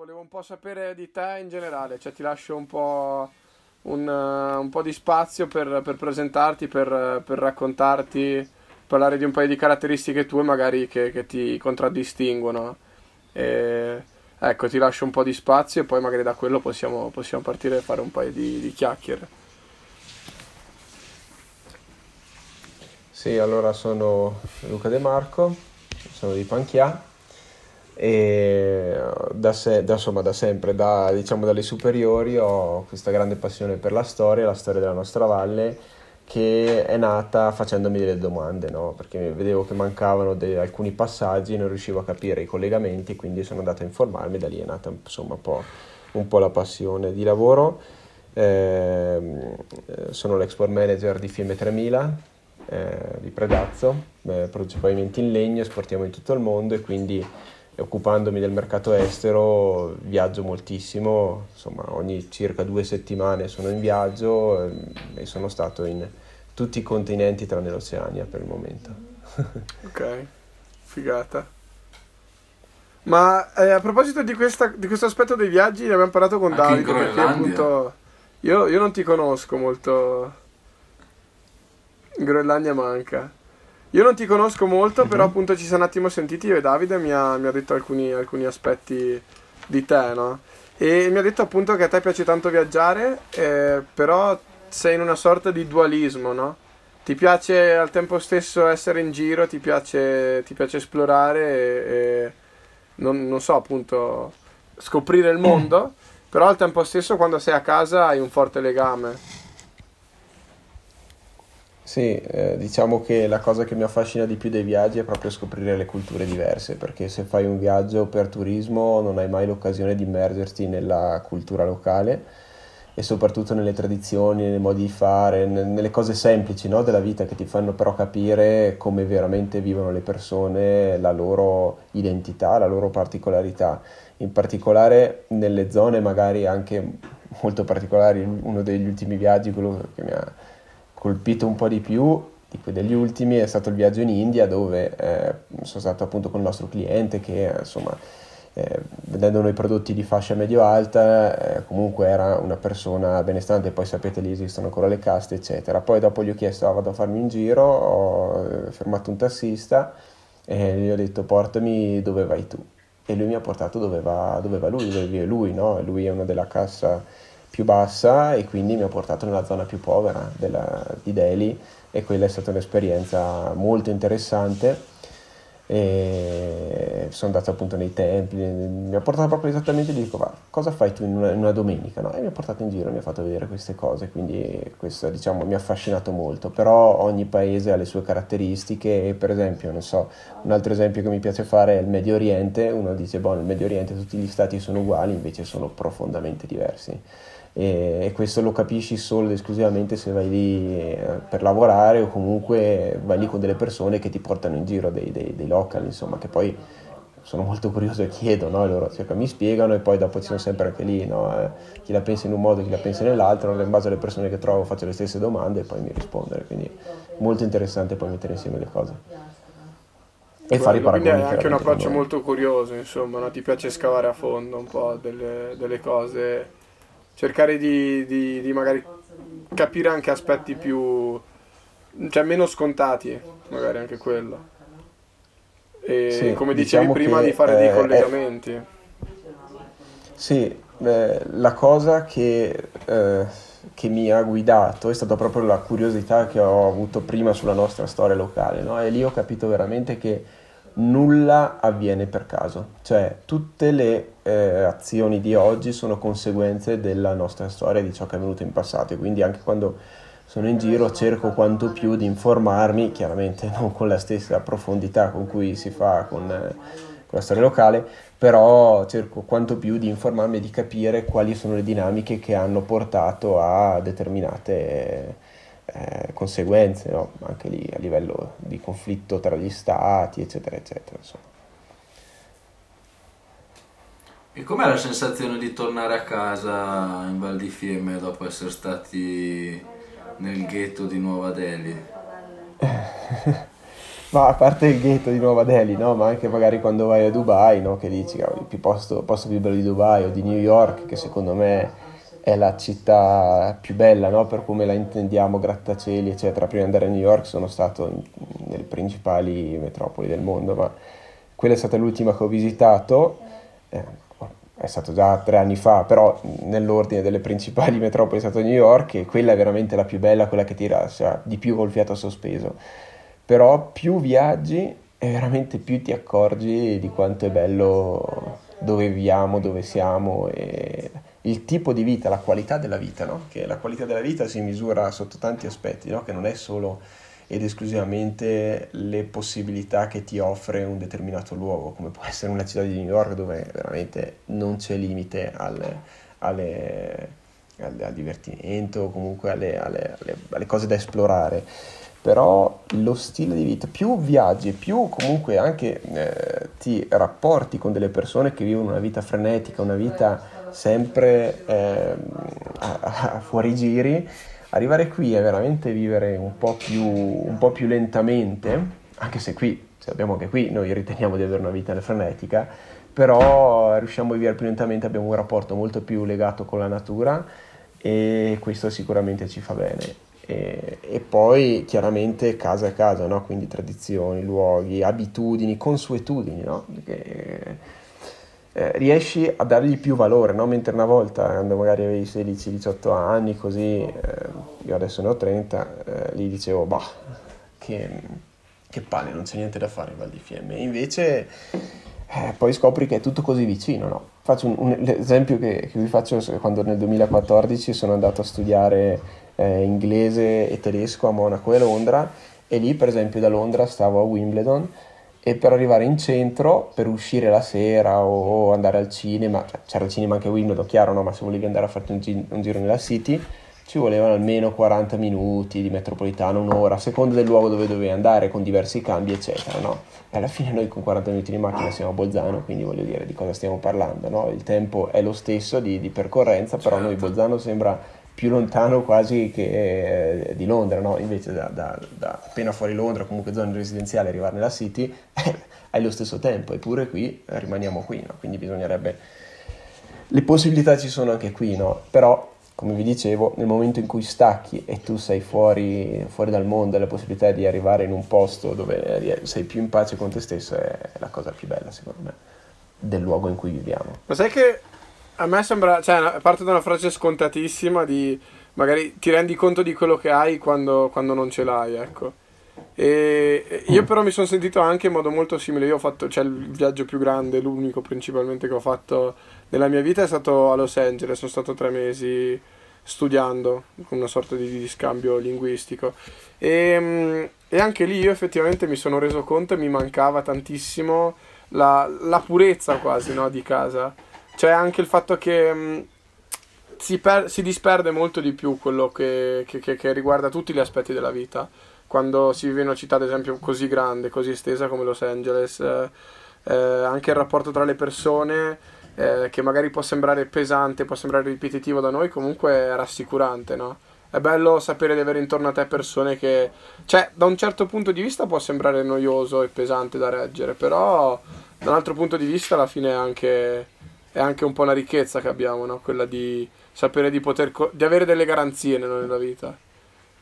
volevo un po' sapere di te in generale, cioè ti lascio un po', un, uh, un po di spazio per, per presentarti, per, per, raccontarti, parlare di un paio di caratteristiche tue magari che, che ti contraddistinguono. E, ecco, ti lascio un po' di spazio e poi magari da quello possiamo, possiamo partire e fare un paio di, di chiacchiere. Sì, allora sono Luca De Marco, sono di Panchia e da, se, da, insomma, da sempre, da, diciamo dalle superiori, ho questa grande passione per la storia, la storia della nostra valle, che è nata facendomi delle domande, no? perché vedevo che mancavano de- alcuni passaggi, non riuscivo a capire i collegamenti, quindi sono andato a informarmi, da lì è nata insomma, un, po', un po' la passione di lavoro. Eh, sono l'export manager di Fiemme 3000 eh, di Predazzo, eh, produce pavimenti in legno, esportiamo in tutto il mondo e quindi occupandomi del mercato estero viaggio moltissimo, insomma ogni circa due settimane sono in viaggio ehm, e sono stato in tutti i continenti tranne l'Oceania per il momento. ok, figata. Ma eh, a proposito di, questa, di, questo aspetto dei viaggi, ne abbiamo parlato con Anche Davide, perché appunto io, io non ti conosco molto. In Groenlandia manca. Io non ti conosco molto, però mhm. appunto ci siamo un attimo sentiti io e Davide mi ha, mi ha detto alcuni, alcuni, aspetti di te, no? E mi ha detto appunto che a te piace tanto viaggiare, eh, però sei in una sorta di dualismo, no? Ti piace al tempo stesso essere in giro, ti piace, ti piace esplorare e, e non, non, so appunto scoprire il mondo, però al tempo stesso quando sei a casa hai un forte legame. Sì, eh, diciamo che la cosa che mi affascina di più dei viaggi è proprio scoprire le culture diverse, perché se fai un viaggio per turismo non hai mai l'occasione di immergerti nella cultura locale e soprattutto nelle tradizioni, nei modi di fare, nelle cose semplici no, della vita che ti fanno però capire come veramente vivono le persone, la loro identità, la loro particolarità. In particolare nelle zone magari anche molto particolari, uno degli ultimi viaggi, quello che mi ha colpito un po' di più di quei degli ultimi è stato il viaggio in India dove eh, sono stato appunto con il nostro cliente che insomma eh, vedendo noi prodotti di fascia medio-alta eh, comunque era una persona benestante poi sapete lì esistono ancora le caste eccetera poi dopo gli ho chiesto ah, vado a farmi un giro ho eh, fermato un tassista e gli ho detto portami dove vai tu e lui mi ha portato dove va, dove va lui dove vive lui no? lui è una della cassa più bassa e quindi mi ha portato nella zona più povera della, di Delhi e quella è stata un'esperienza molto interessante e sono andato appunto nei templi, mi ha portato proprio esattamente, gli dico va, cosa fai tu in una, in una domenica? No? E mi ha portato in giro, mi ha fatto vedere queste cose, quindi questo diciamo mi ha affascinato molto, però ogni paese ha le sue caratteristiche e per esempio, non so, un altro esempio che mi piace fare è il Medio Oriente, uno dice, boh, nel Medio Oriente tutti gli stati sono uguali, invece sono profondamente diversi e, questo lo capisci solo ed esclusivamente se vai lì eh, per lavorare o comunque vai lì con delle persone che ti portano in giro, dei, dei, dei local, insomma, che poi sono molto curioso e chiedo, no? loro cioè, mi spiegano e poi dopo ci sono sempre anche lì, no? eh, chi la pensa in un modo, chi la pensa nell'altro, in base alle persone che trovo faccio le stesse domande e poi mi rispondono, quindi molto interessante poi mettere insieme le cose. E fare i paragoni. Quindi è anche un approccio molto curioso, insomma, no? ti piace scavare a fondo un po' delle, delle cose cercare di, di, di magari capire anche aspetti più cioè meno scontati magari anche quello e sì, come dicevi diciamo prima di fare eh, dei collegamenti è... sì eh, la cosa che, eh, che, mi ha guidato è stata proprio la curiosità che ho avuto prima sulla nostra storia locale no? e lì ho capito veramente che nulla avviene per caso, cioè tutte le eh, azioni di oggi sono conseguenze della nostra storia, di ciò che è avvenuto in passato. E quindi anche quando sono in giro cerco quanto più di informarmi, chiaramente non con la stessa profondità con cui si fa con, eh, con la storia locale, però cerco quanto più di informarmi e di capire quali sono le dinamiche che hanno portato a determinate eh, conseguenze, no? anche lì a livello di conflitto tra gli stati, eccetera, eccetera. Insomma. E com'è la sensazione di tornare a casa in Val di Fiemme dopo essere stati nel ghetto di Nuova Delhi? Ma a parte il ghetto di Nuova Delhi, no? Ma anche magari quando vai a Dubai, no? Che dici, il più posto, posto più bello di Dubai o di New York, che secondo me è la città più bella, no? Per come la intendiamo, grattacieli, eccetera. Prima di andare a New York sono stato nelle principali metropoli del mondo, ma quella è stata l'ultima che ho visitato. Eh, è stato già tre anni fa, però nell'ordine delle principali metropoli è stato New York e quella è veramente la più bella, quella che tira cioè, di più col fiato sospeso. Però più viaggi e veramente più ti accorgi di quanto è bello dove viviamo, dove siamo e il tipo di vita, la qualità della vita, no? che la qualità della vita si misura sotto tanti aspetti, no? che non è solo ed esclusivamente le possibilità che ti offre un determinato luogo, come può essere una città di New York dove veramente non c'è limite alle, alle, al, al, divertimento, comunque alle, alle, alle, cose da esplorare. Però lo stile di vita, più viaggi, più comunque anche eh, ti rapporti con delle persone che vivono una vita frenetica, una vita sempre eh, a, a fuori giri, arrivare qui è veramente vivere un po' più, un po più lentamente, anche se qui, sappiamo che qui noi riteniamo di avere una vita frenetica, però riusciamo a vivere più lentamente, abbiamo un rapporto molto più legato con la natura e questo sicuramente ci fa bene. E, e poi chiaramente casa a casa, no? quindi tradizioni, luoghi, abitudini, consuetudini, no? Perché, eh, riesci a dargli più valore, no? mentre una volta quando magari avevi 16-18 anni, così, eh, io adesso ne ho 30, eh, gli dicevo, bah, che, che palle, non c'è niente da fare in Val di Fiemme. Invece eh, poi scopri che è tutto così vicino, no? Faccio un, un l'esempio che, che, vi faccio quando nel 2014 sono andato a studiare eh, inglese e tedesco a Monaco e Londra e lì per esempio da Londra stavo a Wimbledon e per arrivare in centro, per uscire la sera o andare al cinema, cioè, c'era il cinema anche a Wimbledon, chiaro, no? ma se volevi andare a farti un, gi- un, giro nella City, ci volevano almeno 40 minuti di metropolitana, un'ora, a seconda del luogo dove dovevi andare, con diversi cambi, eccetera. No? E alla fine noi con 40 minuti di macchina siamo a Bolzano, quindi voglio dire di cosa stiamo parlando. No? Il tempo è lo stesso di, di percorrenza, però certo. noi Bolzano sembra più lontano quasi che eh, di Londra, no? invece da, da, da, appena fuori Londra, comunque zona residenziale, arrivare nella City, eh, hai lo stesso tempo, eppure qui eh, rimaniamo qui, no? quindi bisognerebbe... Le possibilità ci sono anche qui, no? però come vi dicevo, nel momento in cui stacchi e tu sei fuori, fuori dal mondo la possibilità di arrivare in un posto dove sei più in pace con te stesso è la cosa più bella, secondo me, del luogo in cui viviamo. Ma sai che a me sembra, cioè, parte da una frase scontatissima di magari ti rendi conto di quello che hai quando, quando non ce l'hai, ecco. E io però mi sono sentito anche in modo molto simile. Io ho fatto, cioè il viaggio più grande, l'unico principalmente che ho fatto nella mia vita è stato a Los Angeles. Sono stato tre mesi studiando, con una sorta di, scambio linguistico. E, e, anche lì io effettivamente mi sono reso conto e mi mancava tantissimo la, la purezza quasi no, di casa c'è anche il fatto che mh, mm, si, per- si, disperde molto di più quello che, che, che, che, riguarda tutti gli aspetti della vita. Quando si vive in una città, ad esempio, così grande, così estesa come Los Angeles, eh, eh, anche il rapporto tra le persone, eh, che magari può sembrare pesante, può sembrare ripetitivo da noi, comunque è rassicurante, no? È bello sapere di avere intorno a te persone che, cioè, da un certo punto di vista può sembrare noioso e pesante da reggere, però da un altro punto di vista alla fine è anche è anche un po' una ricchezza che abbiamo, no? quella di sapere di poter co- di avere delle garanzie nella vita,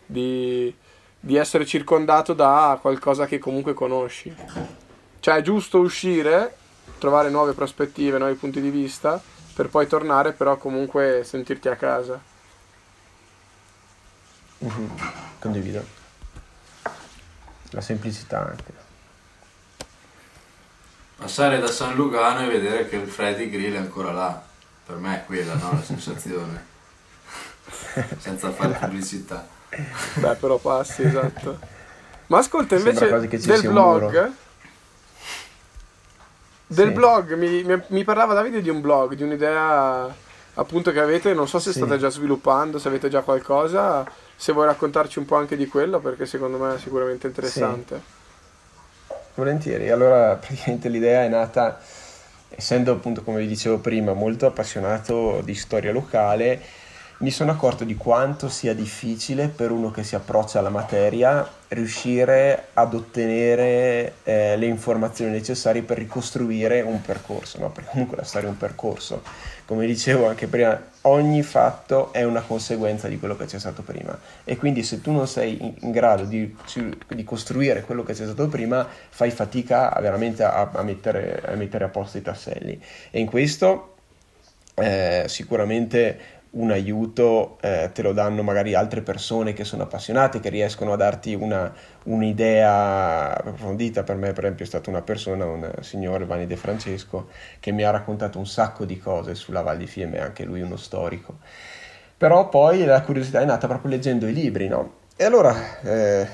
di, di essere circondato da qualcosa che comunque conosci. Cioè è giusto uscire, trovare nuove prospettive, nuovi punti di vista, per poi tornare però comunque sentirti a casa. Mm-hmm. Condivido. La semplicità anche passare da San Lugano e vedere che il Freddy Grill è ancora là. Per me è quella no? la sensazione. Senza fare pubblicità. Beh, però passi, esatto. Ma ascolta invece del blog. Del sì. blog, mi, mi, mi, parlava Davide di un blog, di un'idea appunto che avete, non so se sì. state già sviluppando, se avete già qualcosa, se vuoi raccontarci un po' anche di quello, perché secondo me è sicuramente interessante. Sì. Volentieri, allora praticamente l'idea è nata essendo appunto come vi dicevo prima molto appassionato di storia locale mi sono accorto di quanto sia difficile per uno che si approccia alla materia riuscire ad ottenere eh, le informazioni necessarie per ricostruire un percorso, no? perché comunque la storia è un percorso. Come dicevo anche prima, ogni fatto è una conseguenza di quello che c'è stato prima e quindi se tu non sei in, grado di, di, costruire quello che c'è stato prima, fai fatica a, veramente a, a, mettere, a mettere a posto i tasselli. E in questo eh, sicuramente un aiuto eh, te lo danno magari altre persone che sono appassionate, che riescono a darti una, un'idea approfondita. Per me, per esempio, è stata una persona, un signore Vanni De Francesco, che mi ha raccontato un sacco di cose sulla Val di Fiemme, anche lui uno storico. Però poi la curiosità è nata proprio leggendo i libri, no? E allora, eh,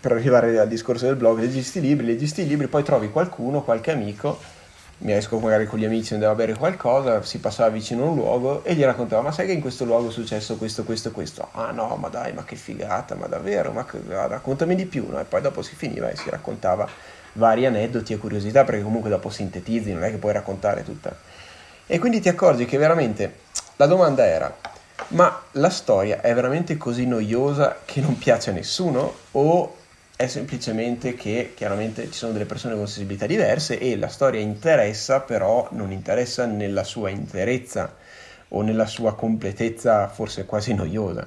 per arrivare al discorso del blog, leggi questi libri, leggi questi libri, poi trovi qualcuno, qualche amico mi esco magari con gli amici, andavo a bere qualcosa, si passava vicino a un luogo e gli raccontava, ma sai che in questo luogo è successo questo, questo, questo? Ah no, ma dai, ma che figata, ma davvero, ma che, ah, raccontami di più, no? E poi dopo si finiva e si raccontava vari aneddoti e curiosità, perché comunque dopo sintetizzi, non è che puoi raccontare tutta. E quindi ti accorgi che veramente la domanda era, ma la storia è veramente così noiosa che non piace a nessuno? O è semplicemente che chiaramente ci sono delle persone con sensibilità diverse e la storia interessa, però non interessa nella sua interezza o nella sua completezza forse quasi noiosa.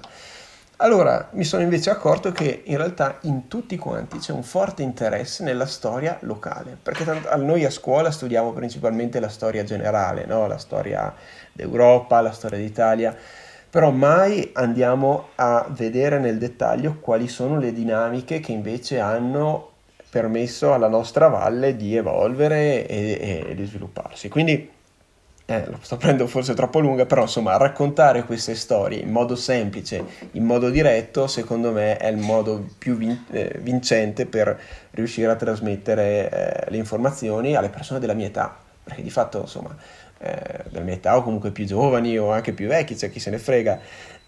Allora mi sono invece accorto che in realtà in tutti quanti c'è un forte interesse nella storia locale, perché a noi a scuola studiamo principalmente la storia generale, no? la storia d'Europa, la storia d'Italia, però mai andiamo a vedere nel dettaglio quali sono le dinamiche che invece hanno permesso alla nostra valle di evolvere e, e di svilupparsi. Quindi eh, lo sto prendendo forse troppo lunga, però insomma raccontare queste storie in modo semplice, in modo diretto, secondo me è il modo più vin- eh, vincente per riuscire a trasmettere eh, le informazioni alle persone della mia età, perché di fatto insomma eh, della mia età o comunque più giovani o anche più vecchi, c'è chi se ne frega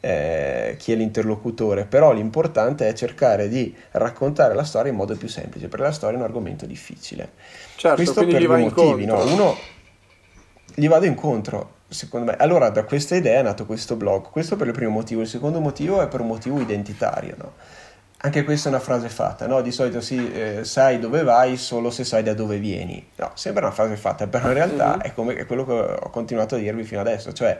eh, chi è l'interlocutore, però l'importante è cercare di raccontare la storia in modo più semplice, perché la storia è un argomento difficile. Certo, Questo per due motivi, no? uno gli vado incontro, secondo me. Allora da questa idea è nato questo blog, questo per il primo motivo, il secondo motivo è per un motivo identitario, no? Anche questa è una frase fatta, no? Di solito si eh, sai dove vai solo se sai da dove vieni. No, sembra una frase fatta, però in realtà mm-hmm. è come è quello che ho continuato a dirvi fino adesso, cioè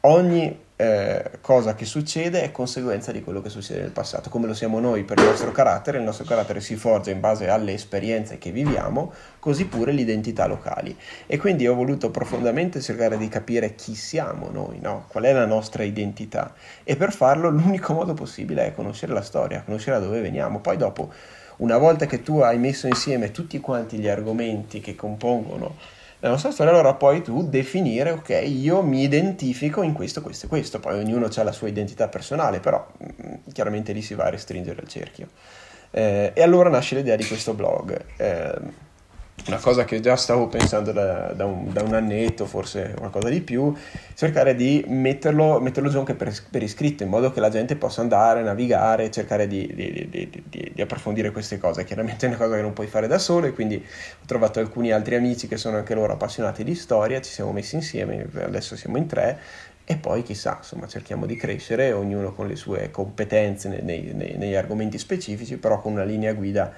ogni eh, cosa che succede è conseguenza di quello che succede nel passato, come lo siamo noi per il nostro carattere, il nostro carattere si forgia in base alle esperienze che viviamo, così pure le identità locali. E quindi ho voluto profondamente cercare di capire chi siamo noi, no? qual è la nostra identità. E per farlo l'unico modo possibile è conoscere la storia, conoscere da dove veniamo. Poi dopo, una volta che tu hai messo insieme tutti quanti gli argomenti che compongono la nostra storia, allora poi tu definire, ok, io mi identifico in questo, questo e questo, poi ognuno ha la sua identità personale, però mm, chiaramente lì si va a restringere il cerchio. Eh, e allora nasce l'idea di questo blog. Eh, una cosa che già stavo pensando da, da, un, da, un, annetto, forse qualcosa di più, cercare di metterlo, metterlo giù anche per, per, iscritto, in modo che la gente possa andare, navigare, cercare di, di, di, di, approfondire queste cose. Chiaramente è una cosa che non puoi fare da solo e quindi ho trovato alcuni altri amici che sono anche loro appassionati di storia, ci siamo messi insieme, adesso siamo in tre e poi chissà, insomma, cerchiamo di crescere, ognuno con le sue competenze nei, nei, negli argomenti specifici, però con una linea guida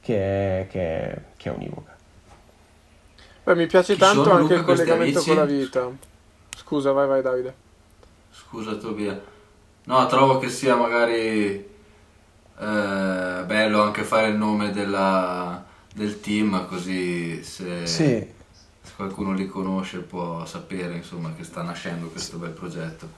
che è, che è, che è univoca. Beh, mi piace Chi tanto anche il collegamento con la vita. Scusa, vai, vai, Davide. Scusa, Tobia. No, trovo che sia magari eh, bello anche fare il nome della, del team, così se, sì. se qualcuno li conosce può sapere insomma, che sta nascendo questo bel progetto.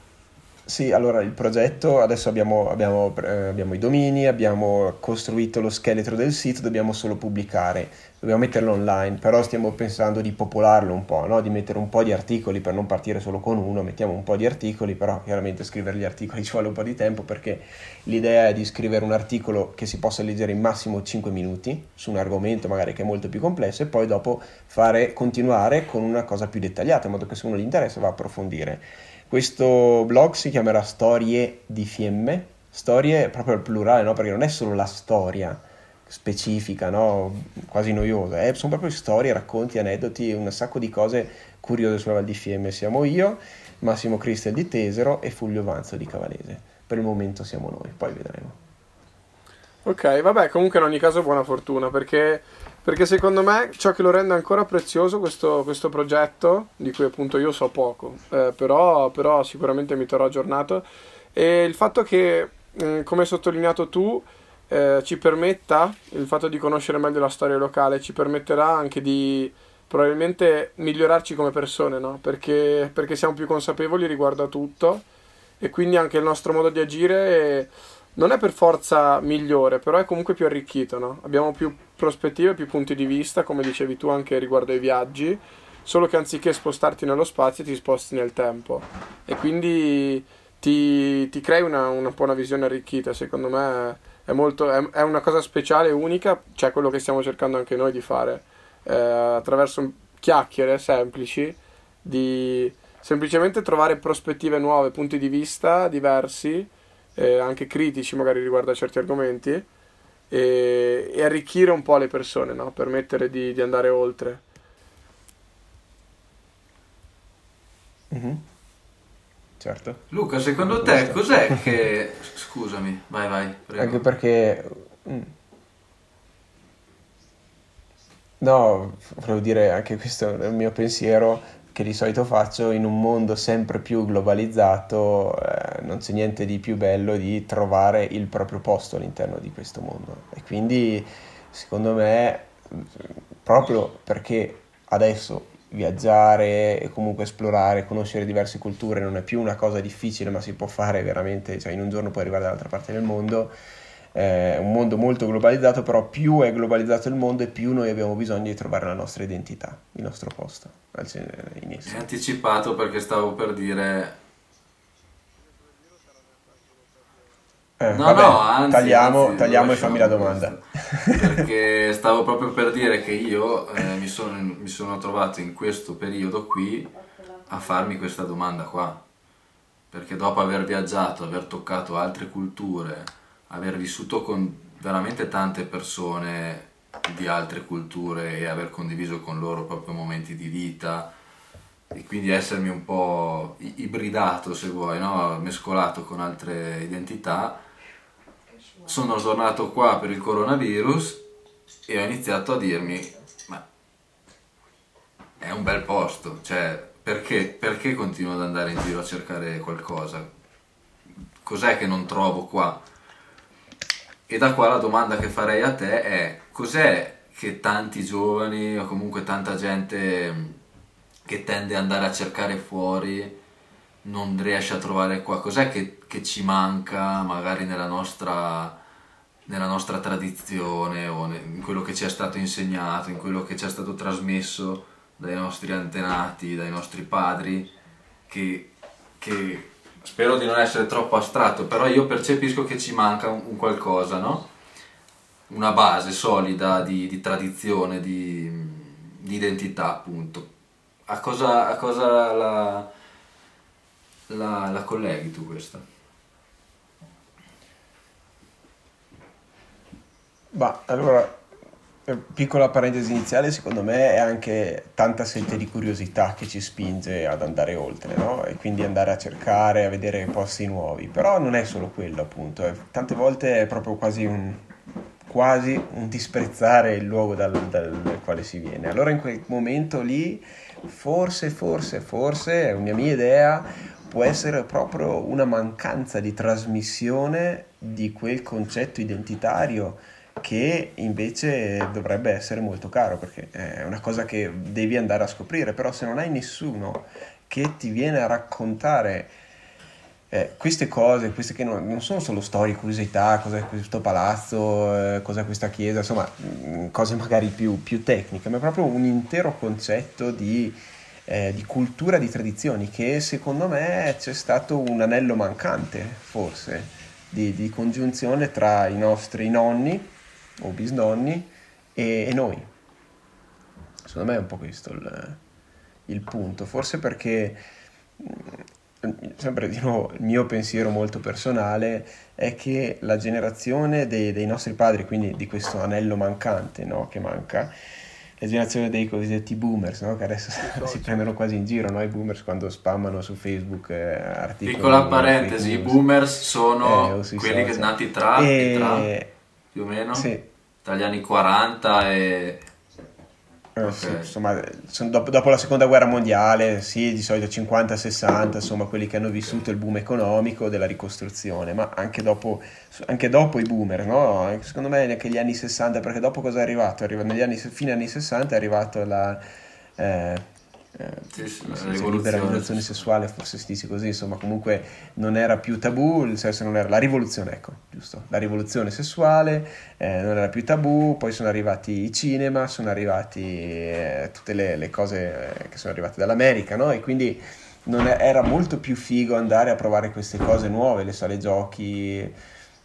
Sì, allora il progetto, adesso abbiamo, abbiamo, eh, abbiamo, i domini, abbiamo costruito lo scheletro del sito, dobbiamo solo pubblicare, dobbiamo metterlo online, però stiamo pensando di popolarlo un po', no? di mettere un po' di articoli per non partire solo con uno, mettiamo un po' di articoli, però chiaramente scrivere gli articoli ci vuole un po' di tempo perché l'idea è di scrivere un articolo che si possa leggere in massimo 5 minuti su un argomento magari che è molto più complesso e poi dopo fare, continuare con una cosa più dettagliata, in modo che se uno gli interessa va a approfondire. Questo blog si chiamerà Storie di Fiemme, storie proprio al plurale, no? perché non è solo la storia specifica, no? quasi noiosa, eh? sono proprio storie, racconti, aneddoti, un sacco di cose Curioso sulla Val di Fiemme siamo io, Massimo Cristel di Tesero e Fulvio Vanzo di Cavalese. Per il momento siamo noi, poi vedremo. Ok, vabbè, comunque in ogni caso buona fortuna perché, perché secondo me ciò che lo rende ancora prezioso questo, questo progetto, di cui appunto io so poco, eh, però, però, sicuramente mi terrò aggiornato, e il fatto che, mh, mm, come hai sottolineato tu, eh, ci permetta, il fatto di conoscere meglio la storia locale, ci permetterà anche di probabilmente migliorarci come persone, no? Perché, perché siamo più consapevoli riguardo a tutto e quindi anche il nostro modo di agire... È, non è per forza migliore, però è comunque più arricchito, no? Abbiamo più prospettive, più punti di vista, come dicevi tu anche riguardo ai viaggi, solo che anziché spostarti nello spazio ti sposti nel tempo e quindi ti, ti crei una, una buona visione arricchita, secondo me è, molto, è, è, una cosa speciale unica, cioè quello che stiamo cercando anche noi di fare, eh, attraverso chiacchiere semplici, di semplicemente trovare prospettive nuove, punti di vista diversi eh, anche critici magari riguardo a certi argomenti e, e arricchire un po' le persone, no? permettere di, di andare oltre. Mm-hmm. Certo. Luca, secondo te cos'è che... Scusami, vai vai. Prego. Anche perché... Mm. No, volevo dire anche questo è il mio pensiero che di solito faccio in un mondo sempre più globalizzato, eh, non c'è niente di più bello di trovare il proprio posto all'interno di questo mondo. E quindi secondo me, proprio perché adesso viaggiare e comunque esplorare, conoscere diverse culture non è più una cosa difficile, ma si può fare veramente, cioè in un giorno puoi arrivare dall'altra parte del mondo è un mondo molto globalizzato, però più è globalizzato il mondo e più noi abbiamo bisogno di trovare la nostra identità, il nostro posto in esso. Anticipato perché stavo per dire... Eh, no, vabbè, no, anzi, tagliamo, anzi, tagliamo e fammi la domanda. Perché stavo proprio per dire che io eh, mi, sono, mi sono trovato in questo periodo qui a farmi questa domanda qua. Perché dopo aver viaggiato, aver toccato altre culture, aver vissuto con veramente tante persone di altre culture e aver condiviso con loro proprio momenti di vita e quindi essermi un po' ibridato se vuoi, no? mescolato con altre identità. Sono tornato qua per il coronavirus e ho iniziato a dirmi ma è un bel posto, cioè perché, perché continuo ad andare in giro a cercare qualcosa? Cos'è che non trovo qua? E da qua la domanda che farei a te è cos'è che tanti giovani o comunque tanta gente mm, che tende ad andare a cercare fuori non riesce a trovare qua? Cos'è che, che ci manca magari nella nostra, nella nostra tradizione o in quello che ci è stato insegnato, in quello che ci è stato trasmesso dai nostri antenati, dai nostri padri, che, che spero di non essere troppo astratto, però io percepisco che ci manca un, un qualcosa, no? Una base solida di, di tradizione, di, di, identità, appunto. A cosa, a cosa la, la, la colleghi tu questa? Ma allora piccola parentesi iniziale, secondo me è anche tanta sete di curiosità che ci spinge ad andare oltre, no? E quindi andare a cercare, a vedere posti nuovi. Però non è solo quello, appunto, è, tante volte è proprio quasi un, quasi un disprezzare il luogo dal, dal, quale si viene. Allora in quel momento lì, forse, forse, forse, è una mia idea, può essere proprio una mancanza di trasmissione di quel concetto identitario che invece dovrebbe essere molto caro perché è una cosa che devi andare a scoprire, però se non hai nessuno che ti viene a raccontare eh, queste cose, queste che non, non, sono solo storie, curiosità, cos'è questo palazzo, eh, cos'è questa chiesa, insomma, mm, cose magari più, più, tecniche, ma è proprio un intero concetto di, eh, di cultura, di tradizioni, che secondo me c'è stato un anello mancante, forse, di, di congiunzione tra i nostri nonni o bisnonni e, e noi. Secondo me è un po' questo il, il punto, forse perché mm, sempre di nuovo il mio pensiero molto personale è che la generazione dei, dei nostri padri, quindi di questo anello mancante no, che manca, la generazione dei cosiddetti boomers, no? che adesso si prendono quasi in giro, no? i boomers quando spammano su Facebook eh, articoli. Piccola parentesi, i boomers sono eh, quelli che sono nati tra, e... tra, più o meno, sì. Tra gli anni 40 e eh, okay. sì, insomma, dopo, dopo, la seconda guerra mondiale, sì, di solito 50-60, insomma, quelli che hanno vissuto il boom economico della ricostruzione, ma anche dopo, anche dopo i boomer, no? Secondo me neanche gli anni 60, perché dopo cosa è arrivato? Arriva negli anni, fine anni 60 è arrivato la... Eh, eh, sì, la liberalizzazione sessuale, forse si dice così, insomma, comunque non era più tabù, il sesso non era la rivoluzione, ecco, giusto, la rivoluzione sessuale eh, non era più tabù, poi sono arrivati i cinema, sono arrivati eh, tutte le, le cose eh, che sono arrivate dall'America, no? E quindi è, era molto più figo andare a provare queste cose nuove, le sale giochi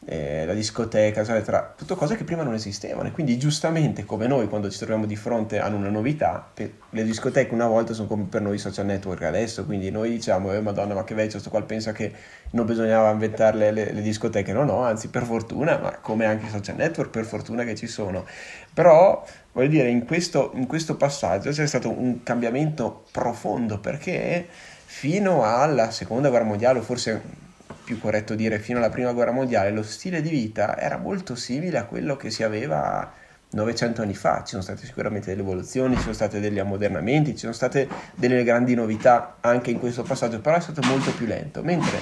eh, la discoteca, eccetera, tutte cose che prima non esistevano. E quindi, giustamente, come noi quando ci troviamo di fronte a una novità, le discoteche una volta sono come per noi i social network adesso. Quindi, noi diciamo, eh, Madonna, ma che vecchio, questo qua pensa che non bisognava inventare le, le, le, discoteche. No, no, anzi, per fortuna, ma come anche i social network, per fortuna che ci sono. Però, voglio dire, in questo, in questo passaggio c'è stato un cambiamento profondo perché fino alla seconda guerra mondiale, o forse più corretto dire fino alla prima guerra mondiale, lo stile di vita era molto simile a quello che si aveva 900 anni fa. Ci sono state sicuramente delle evoluzioni, ci sono stati degli ammodernamenti, ci sono state delle grandi novità anche in questo passaggio, però è stato molto più lento. Mentre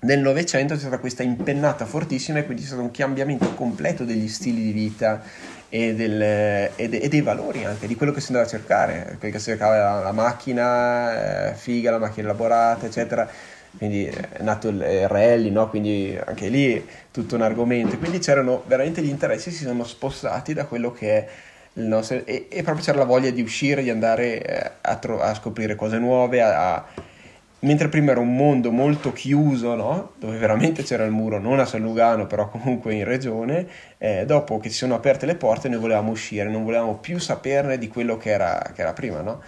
nel Novecento c'è stata questa impennata fortissima e quindi c'è stato un cambiamento completo degli stili di vita e, del, e, de, e dei valori anche, di quello che si andava a cercare, quello che si cercava la, la macchina eh, figa, la macchina elaborata, eccetera quindi è nato il rally, no? quindi anche lì tutto un argomento, quindi c'erano veramente gli interessi, si sono spostati da quello che è il nostro, e, e proprio c'era la voglia di uscire, di andare eh, a, tro- a scoprire cose nuove, a, a... mentre prima era un mondo molto chiuso, no? dove veramente c'era il muro, non a San Lugano, però comunque in regione, eh, dopo che si sono aperte le porte noi volevamo uscire, non volevamo più saperne di quello che era, che era prima. No?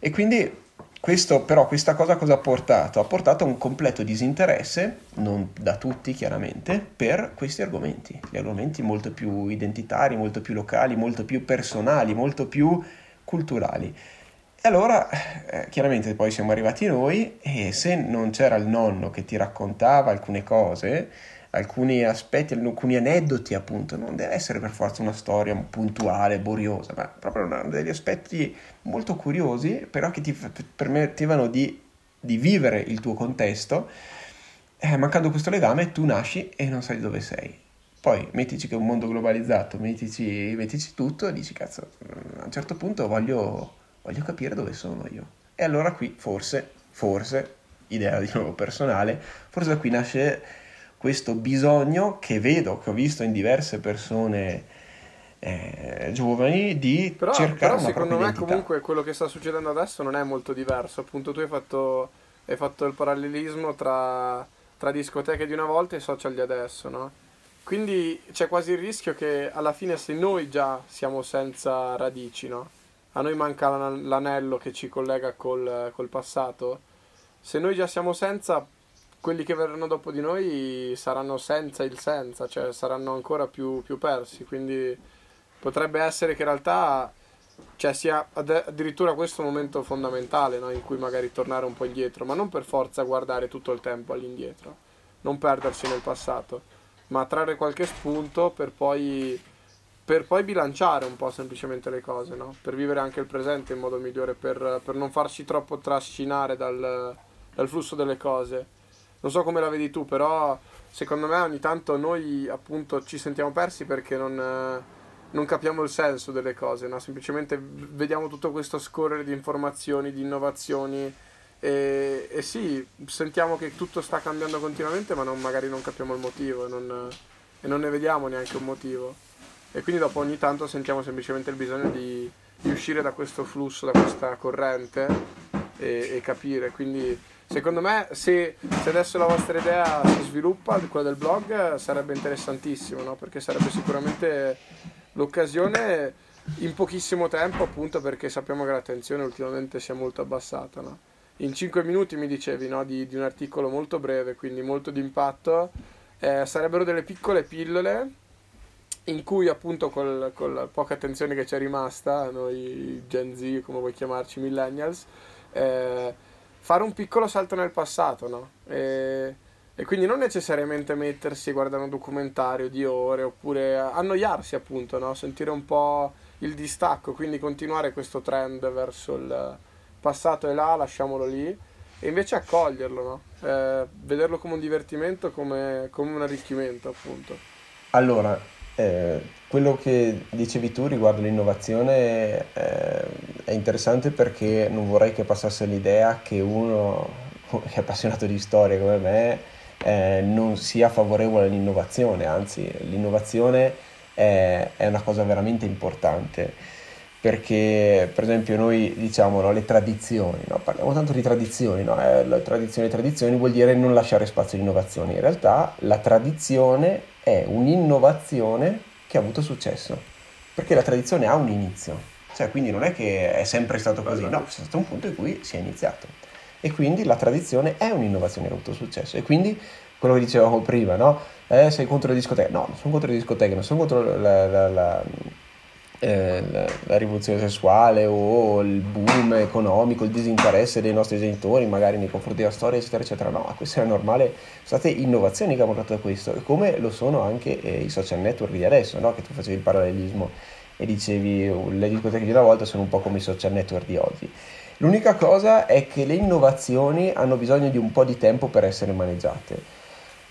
E quindi questo, però questa cosa cosa ha portato? Ha portato a un completo disinteresse, non da tutti chiaramente, per questi argomenti, gli argomenti molto più identitari, molto più locali, molto più personali, molto più culturali. E allora, eh, chiaramente poi siamo arrivati noi e se non c'era il nonno che ti raccontava alcune cose, alcuni aspetti, alcuni aneddoti appunto, non deve essere per forza una storia puntuale, boriosa, ma proprio degli aspetti molto curiosi, però che ti permettevano di, di vivere il tuo contesto, eh, mancando questo legame tu nasci e non sai dove sei. Poi mettici che è un mondo globalizzato, mettici, mettici tutto e dici cazzo, a un certo punto voglio, voglio capire dove sono io. E allora qui forse, forse, idea di nuovo personale, forse da qui nasce questo bisogno che vedo, che ho visto in diverse persone eh, giovani di però, cercare però secondo me identità. comunque quello che sta succedendo adesso non è molto diverso appunto tu hai fatto, hai fatto il parallelismo tra, tra, discoteche di una volta e social di adesso no? quindi c'è quasi il rischio che alla fine se noi già siamo senza radici no? a noi manca l'anello che ci collega col, col passato se noi già siamo senza quelli che verranno dopo di noi saranno senza il senza, cioè saranno ancora più, più persi, quindi potrebbe essere che in realtà cioè, sia addirittura questo un momento fondamentale no? in cui magari tornare un po' indietro, ma non per forza guardare tutto il tempo all'indietro, non perdersi nel passato, ma trarre qualche spunto per poi, per poi bilanciare un po' semplicemente le cose, no? per vivere anche il presente in modo migliore, per, per non farci troppo trascinare dal, dal flusso delle cose non so come la vedi tu, però secondo me ogni tanto noi appunto ci sentiamo persi perché non, non capiamo il senso delle cose, no? semplicemente vediamo tutto questo scorrere di informazioni, di innovazioni e, e, sì, sentiamo che tutto sta cambiando continuamente ma non, magari non capiamo il motivo e non, e non, ne vediamo neanche un motivo. E quindi dopo ogni tanto sentiamo semplicemente il bisogno di, di uscire da questo flusso, da questa corrente e, e capire. Quindi Secondo me, se, se, adesso la vostra idea si sviluppa, quella del blog, sarebbe interessantissimo, no? perché sarebbe sicuramente l'occasione in pochissimo tempo, appunto perché sappiamo che l'attenzione ultimamente si è molto abbassata. No? In 5 minuti mi dicevi no? di, di, un articolo molto breve, quindi molto d'impatto. Eh, sarebbero delle piccole pillole in cui appunto con la poca attenzione che c'è rimasta, noi Gen Z, come vuoi chiamarci, millennials, eh, fare un piccolo salto nel passato, no? E, e, quindi non necessariamente mettersi e guardare un documentario di ore, oppure annoiarsi appunto, no? Sentire un po' il distacco, quindi continuare questo trend verso il passato e là, lasciamolo lì, e invece accoglierlo, no? eh, vederlo come un divertimento, come, come un arricchimento appunto. Allora, eh, quello che dicevi tu riguardo l'innovazione eh, è interessante perché non vorrei che passasse l'idea che uno che è appassionato di storia come me eh, non sia favorevole all'innovazione, anzi l'innovazione è, è una cosa veramente importante perché per esempio noi diciamo no, le tradizioni, no? parliamo tanto di tradizioni, no? eh, tradizione, tradizioni vuol dire non lasciare spazio all'innovazione, in realtà la tradizione è un'innovazione che ha avuto successo, perché la tradizione ha un inizio, cioè quindi non è che è sempre stato così, no, c'è stato un punto in cui si è iniziato e quindi la tradizione è un'innovazione che ha avuto successo e quindi quello che dicevamo prima, no? Eh, sei contro le discoteche? No, non sono contro le discoteche, non sono contro la, la, la eh, la, la, rivoluzione sessuale o il boom economico, il disinteresse dei nostri genitori magari nei confronti della storia, eccetera, eccetera. No, questo è normale, sono state innovazioni che hanno portato a questo, come lo sono anche eh, i social network di adesso, no? che tu facevi il parallelismo e dicevi oh, le discoteche di una volta sono un po' come i social network di oggi. L'unica cosa è che le innovazioni hanno bisogno di un po' di tempo per essere maneggiate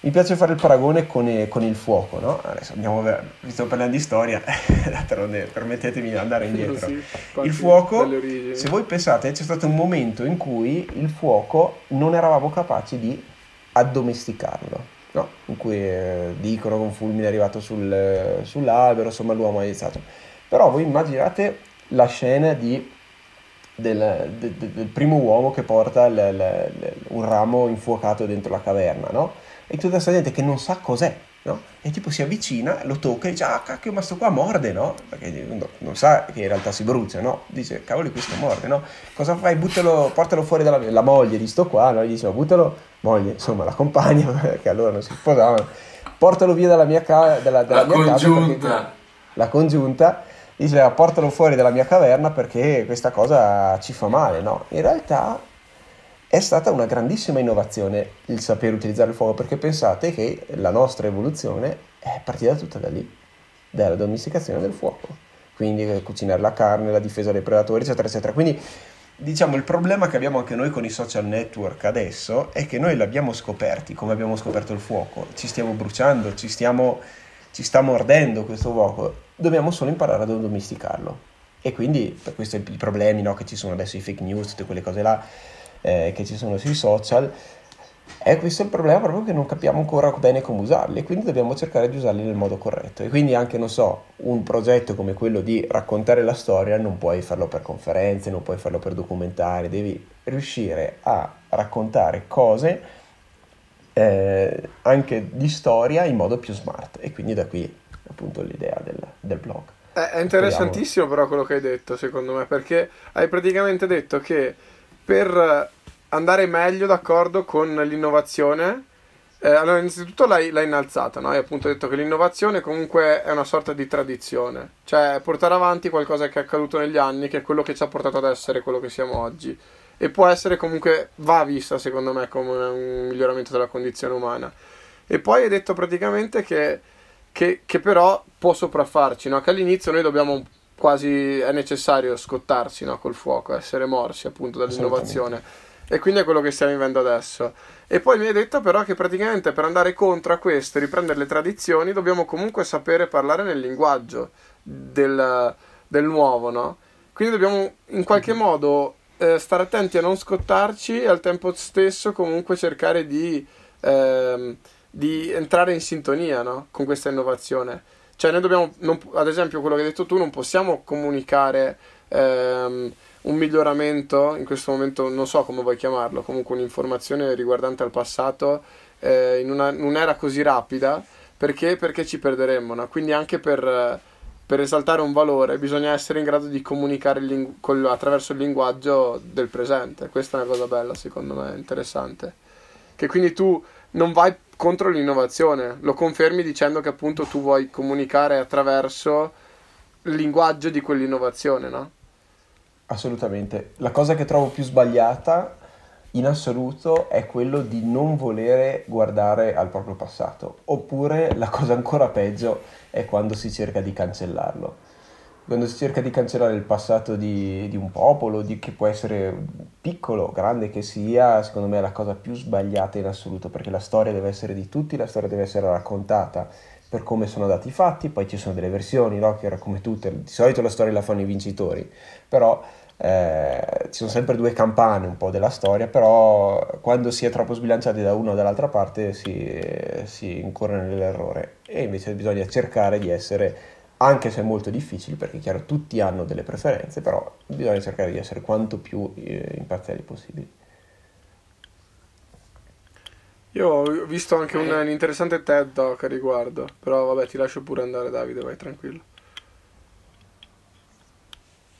mi piace fare il paragone con, il, con il fuoco, no? Adesso andiamo, visto parlando di storia, permettetemi di andare indietro. Sì, il fuoco, se voi pensate, c'è stato un momento in cui il fuoco non eravamo capaci di addomesticarlo, no? In cui eh, dicono che un fulmine è arrivato sul, sull'albero, insomma l'uomo ha iniziato. Però voi immaginate la scena di, del, del, del, primo uomo che porta il, il, un ramo infuocato dentro la caverna, no? E tutta questa gente che non sa cos'è, no? E tipo si avvicina, lo tocca e dice, ah cacchio, ma sto qua morde, no? Perché no, non sa che in realtà si brucia, no? Dice, cavoli, questo morde, no? Cosa fai? Buttalo, portalo fuori dalla la moglie di sto qua, no? Gli dice, ma buttalo, moglie, insomma, la compagna, perché allora non si sposavano, portalo via dalla mia, ca- dalla, dalla la mia congiunta. casa. La congiunta dice, portalo fuori dalla mia caverna perché questa cosa ci fa male, no? In realtà è stata una grandissima innovazione il sapere utilizzare il fuoco, perché pensate che la nostra evoluzione è partita tutta da lì, dalla domesticazione del fuoco. Quindi eh, cucinare la carne, la difesa dai predatori, eccetera, eccetera. Quindi diciamo il problema che abbiamo anche noi con i social network adesso è che noi l'abbiamo scoperti, come abbiamo scoperto il fuoco, ci stiamo bruciando, ci, stiamo, ci sta mordendo questo fuoco, dobbiamo solo imparare ad domesticarlo. E quindi per questo i problemi no, che ci sono adesso, i fake news, tutte quelle cose là, eh, che ci sono sui social. E questo è il problema proprio che non capiamo ancora bene come usarli e quindi dobbiamo cercare di usarli nel modo corretto. E quindi anche, non so, un progetto come quello di raccontare la storia non puoi farlo per conferenze, non puoi farlo per documentari, devi riuscire a raccontare cose eh, anche di storia in modo più smart. E quindi da qui appunto l'idea del, del blog. È interessantissimo Speriamo. però quello che hai detto, secondo me, perché hai praticamente detto che per andare meglio d'accordo con l'innovazione. Eh, allora, innanzitutto l'hai, l'hai innalzata, no? Hai appunto detto che l'innovazione comunque è una sorta di tradizione, cioè portare avanti qualcosa che è accaduto negli anni, che è quello che ci ha portato ad essere quello che siamo oggi. E può essere comunque, va vista secondo me come un miglioramento della condizione umana. E poi hai detto praticamente che, che, che però può sopraffarci, no? Che all'inizio noi dobbiamo quasi è necessario scottarsi no, col fuoco, essere morsi appunto dall'innovazione. E quindi è quello che stiamo vivendo adesso. E poi mi hai detto però che praticamente per andare contro a questo e riprendere le tradizioni dobbiamo comunque sapere parlare nel linguaggio del, del nuovo, no? Quindi dobbiamo in qualche modo eh, stare attenti a non scottarci e al tempo stesso comunque cercare di, eh, di entrare in sintonia no? con questa innovazione. Cioè, noi dobbiamo, non, ad esempio, quello che hai detto tu, non possiamo comunicare ehm, un miglioramento, in questo momento non so come vuoi chiamarlo, comunque un'informazione riguardante al passato eh, in, una, un'era così rapida, perché, perché ci perderemmo, no? Quindi anche per, per, esaltare un valore bisogna essere in grado di comunicare il lingu- col, attraverso il linguaggio del presente. Questa è una cosa bella, secondo me, interessante. che quindi tu non vai contro l'innovazione, lo confermi dicendo che appunto tu vuoi comunicare attraverso il linguaggio di quell'innovazione, no? Assolutamente. La cosa che trovo più sbagliata in assoluto è quello di non volere guardare al proprio passato, oppure la cosa ancora peggio è quando si cerca di cancellarlo. Quando si cerca di cancellare il passato di, di un popolo, di, che può essere piccolo, grande che sia, secondo me è la cosa più sbagliata in assoluto, perché la storia deve essere di tutti, la storia deve essere raccontata per come sono andati i fatti, poi ci sono delle versioni, no? che era come tutte, di solito la storia la fanno i vincitori, però eh, ci sono sempre due campane un po' della storia, però quando si è troppo sbilanciati da una o dall'altra parte si, si incorre nell'errore e invece bisogna cercare di essere, anche se è molto difficile, perché chiaro tutti hanno delle preferenze, però bisogna cercare di essere quanto più eh, imparziali possibili. Io ho visto anche un, un interessante TED Talk a riguardo, però vabbè ti lascio pure andare Davide, vai tranquillo.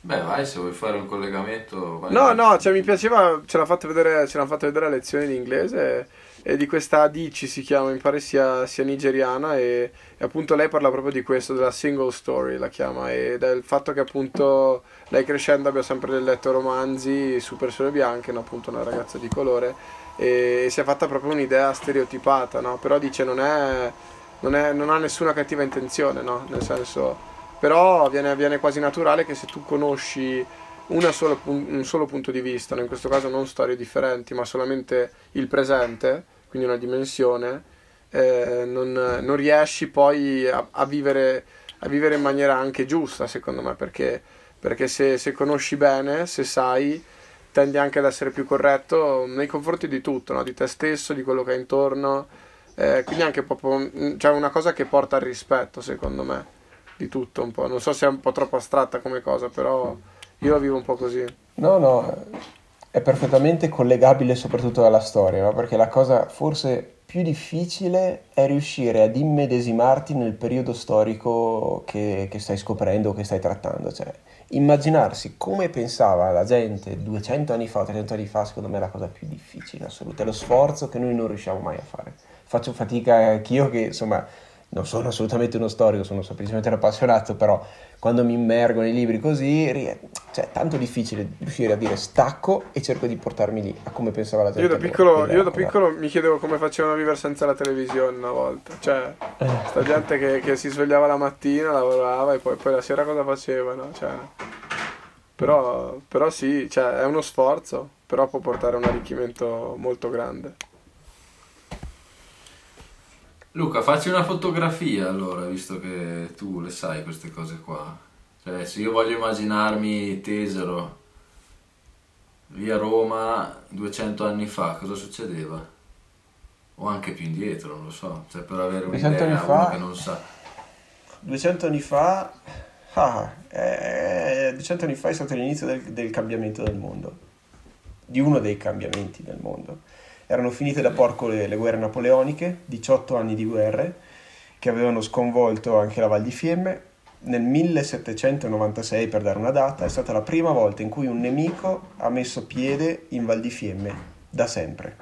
Beh, vai, se vuoi fare un collegamento. Vai no, vai. no, cioè mi piaceva, ce l'ha fatta vedere, ce l'ha fatta vedere a lezione di inglese e, e, di questa Adici si chiama, mi pare sia, sia nigeriana e, e, appunto lei parla proprio di questo, della single story la chiama e del fatto che appunto lei crescendo abbia sempre letto romanzi su persone bianche, no, appunto una ragazza di colore e, e si è fatta proprio un'idea stereotipata, no? Però dice non è, non, è, non ha nessuna cattiva intenzione, no? Nel senso però viene, viene quasi naturale che se tu conosci solo, un solo punto di vista, in questo caso non storie differenti, ma solamente il presente, quindi una dimensione, eh, non, non, riesci poi a, a, vivere, a, vivere, in maniera anche giusta, secondo me, perché, perché se, se, conosci bene, se sai, tendi anche ad essere più corretto nei confronti di tutto, no? di te stesso, di quello che hai intorno, eh, quindi anche proprio cioè una cosa che porta al rispetto, secondo me di tutto un po'. Non so se è un po' troppo astratta come cosa, però io la vivo un po' così. No, no, è perfettamente collegabile soprattutto alla storia, no? perché la cosa forse più difficile è riuscire ad immedesimarti nel periodo storico che, che stai scoprendo o che stai trattando. Cioè, immaginarsi come pensava la gente 200 anni fa, 300 anni fa, secondo me è la cosa più difficile in assoluto. È lo sforzo che noi non riusciamo mai a fare. Faccio fatica anch'io che, insomma, non sono assolutamente uno storico, sono semplicemente un appassionato, però quando mi immergo nei libri così, cioè, è tanto difficile riuscire a dire stacco e cerco di portarmi lì a come pensava la gente. Io da piccolo, io da piccolo mi chiedevo come facevano a vivere senza la televisione una volta, cioè, eh. sta gente che, che, si svegliava la mattina, lavorava e poi, poi la sera cosa facevano, cioè, però, però sì, cioè, è uno sforzo, però può portare a un arricchimento molto grande. Luca, facci una fotografia allora, visto che tu le sai queste cose qua. Cioè, se io voglio immaginarmi Tesero, via Roma 200 anni fa, cosa succedeva? O anche più indietro, non lo so, cioè per avere un'idea fa, che non sa. 200 anni fa... Ah, eh, 200 anni fa è stato l'inizio del, del cambiamento del mondo, di uno dei cambiamenti del mondo erano finite da porco le, le guerre napoleoniche, 18 anni di guerre che avevano sconvolto anche la Val di Fiemme. Nel 1796, per dare una data, è stata la prima volta in cui un nemico ha messo piede in Val di Fiemme, da sempre.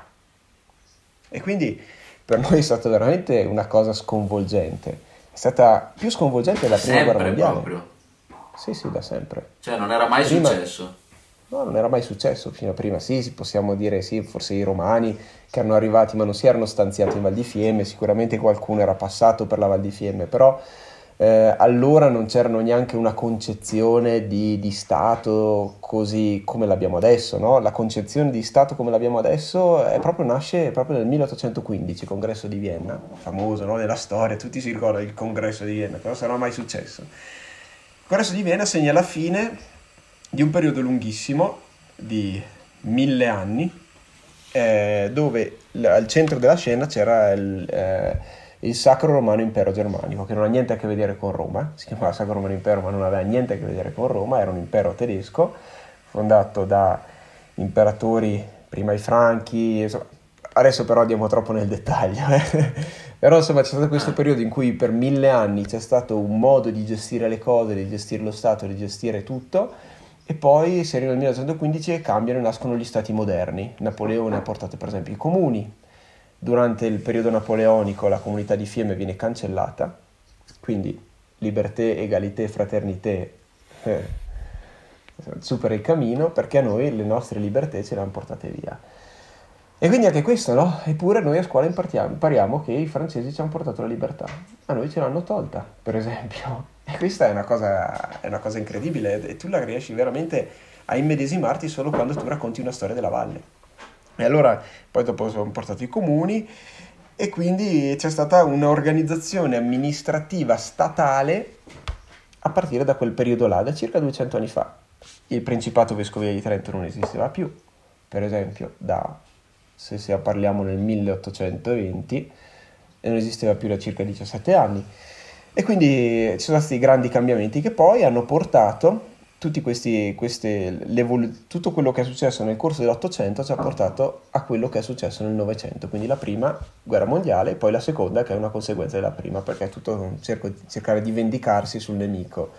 E quindi per noi è stata veramente una cosa sconvolgente. È stata più sconvolgente della prima sempre guerra mondiale. Proprio. Sì, sì, da sempre. Cioè, non era mai prima... successo. No, non era mai successo fino a prima. Sì, possiamo dire sì, forse i romani che erano arrivati ma non si erano stanziati in Val di Fiemme, sicuramente qualcuno era passato per la Val di Fiemme, però eh, allora non c'era neanche una concezione di, di, Stato così come l'abbiamo adesso, no? La concezione di Stato come l'abbiamo adesso proprio, nasce proprio nel 1815, congresso di Vienna, famoso no? nella storia, tutti si ricordano il congresso di Vienna, però sarà mai successo. Il congresso di Vienna segna la fine di un periodo lunghissimo, di mille anni, eh, dove al centro della scena c'era il, eh, il, Sacro Romano Impero Germanico, che non ha niente a che vedere con Roma, si chiamava Sacro Romano Impero ma non aveva niente a che vedere con Roma, era un impero tedesco fondato da imperatori, prima i Franchi, insomma, adesso però andiamo troppo nel dettaglio, eh. però insomma c'è stato questo periodo in cui per mille anni c'è stato un modo di gestire le cose, di gestire lo Stato, di gestire tutto, e poi si arriva nel 1915 e cambiano e nascono gli stati moderni. Napoleone ha portato per esempio i comuni, durante il periodo napoleonico la comunità di Fiemme viene cancellata, quindi liberté, egalité, fraternité eh, supera il cammino perché a noi le nostre libertà ce le hanno portate via. E quindi anche questo, no? Eppure noi a scuola impariamo che i francesi ci hanno portato la libertà, a noi ce l'hanno tolta, per esempio. E questa è una cosa, è una cosa incredibile e tu la riesci veramente a immedesimarti solo quando tu racconti una storia della valle. E allora, poi dopo sono portati i comuni e quindi c'è stata un'organizzazione amministrativa statale a partire da quel periodo là, da circa 200 anni fa. Il Principato Vescovile di Trento non esisteva più, per esempio, da, se, se parliamo nel 1820, non esisteva più da circa 17 anni. E quindi ci sono stati grandi cambiamenti che poi hanno portato tutti questi, queste, tutto quello che è successo nel corso dell'Ottocento ci ha portato a quello che è successo nel Novecento, quindi la prima guerra mondiale e poi la seconda che è una conseguenza della prima, perché è tutto cerco, cercare di vendicarsi sul nemico.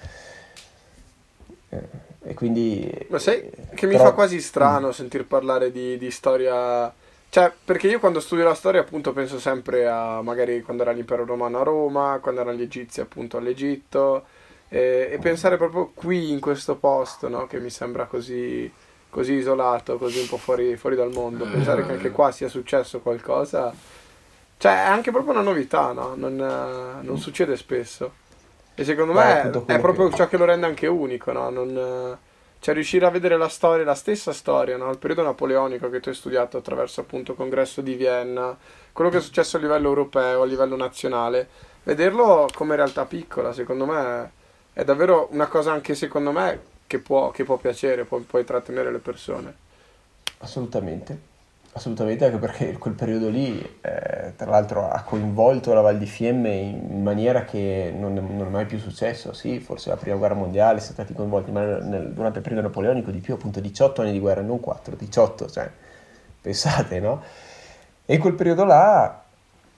Eh, e quindi... Ma sai che mi però, fa quasi strano mm. sentir parlare di, di storia... Cioè, perché io quando studio la storia appunto penso sempre a magari quando era l'impero romano a Roma, quando erano gli egizi appunto all'Egitto e, e pensare proprio qui in questo posto, no? che mi sembra così, così, isolato, così un po' fuori, fuori dal mondo, pensare che anche qua sia successo qualcosa, cioè è anche proprio una novità, no? non, non succede spesso. E secondo me Beh, è proprio che... ciò che lo rende anche unico, no? Non, cioè riuscire a vedere la storia, la stessa storia, no? il periodo napoleonico che tu hai studiato attraverso appunto il congresso di Vienna, quello che è successo a livello europeo, a livello nazionale, vederlo come realtà piccola, secondo me è davvero una cosa anche secondo me che può, che può piacere, può, può trattenere le persone. Assolutamente, assolutamente anche perché quel periodo lì eh, tra l'altro ha coinvolto la Val di Fiemme in maniera che non, non, è mai più successo, sì, forse la prima guerra mondiale siamo stati coinvolti, ma nel, durante il periodo napoleonico di più, appunto 18 anni di guerra, non 4, 18, cioè pensate, no? E quel periodo là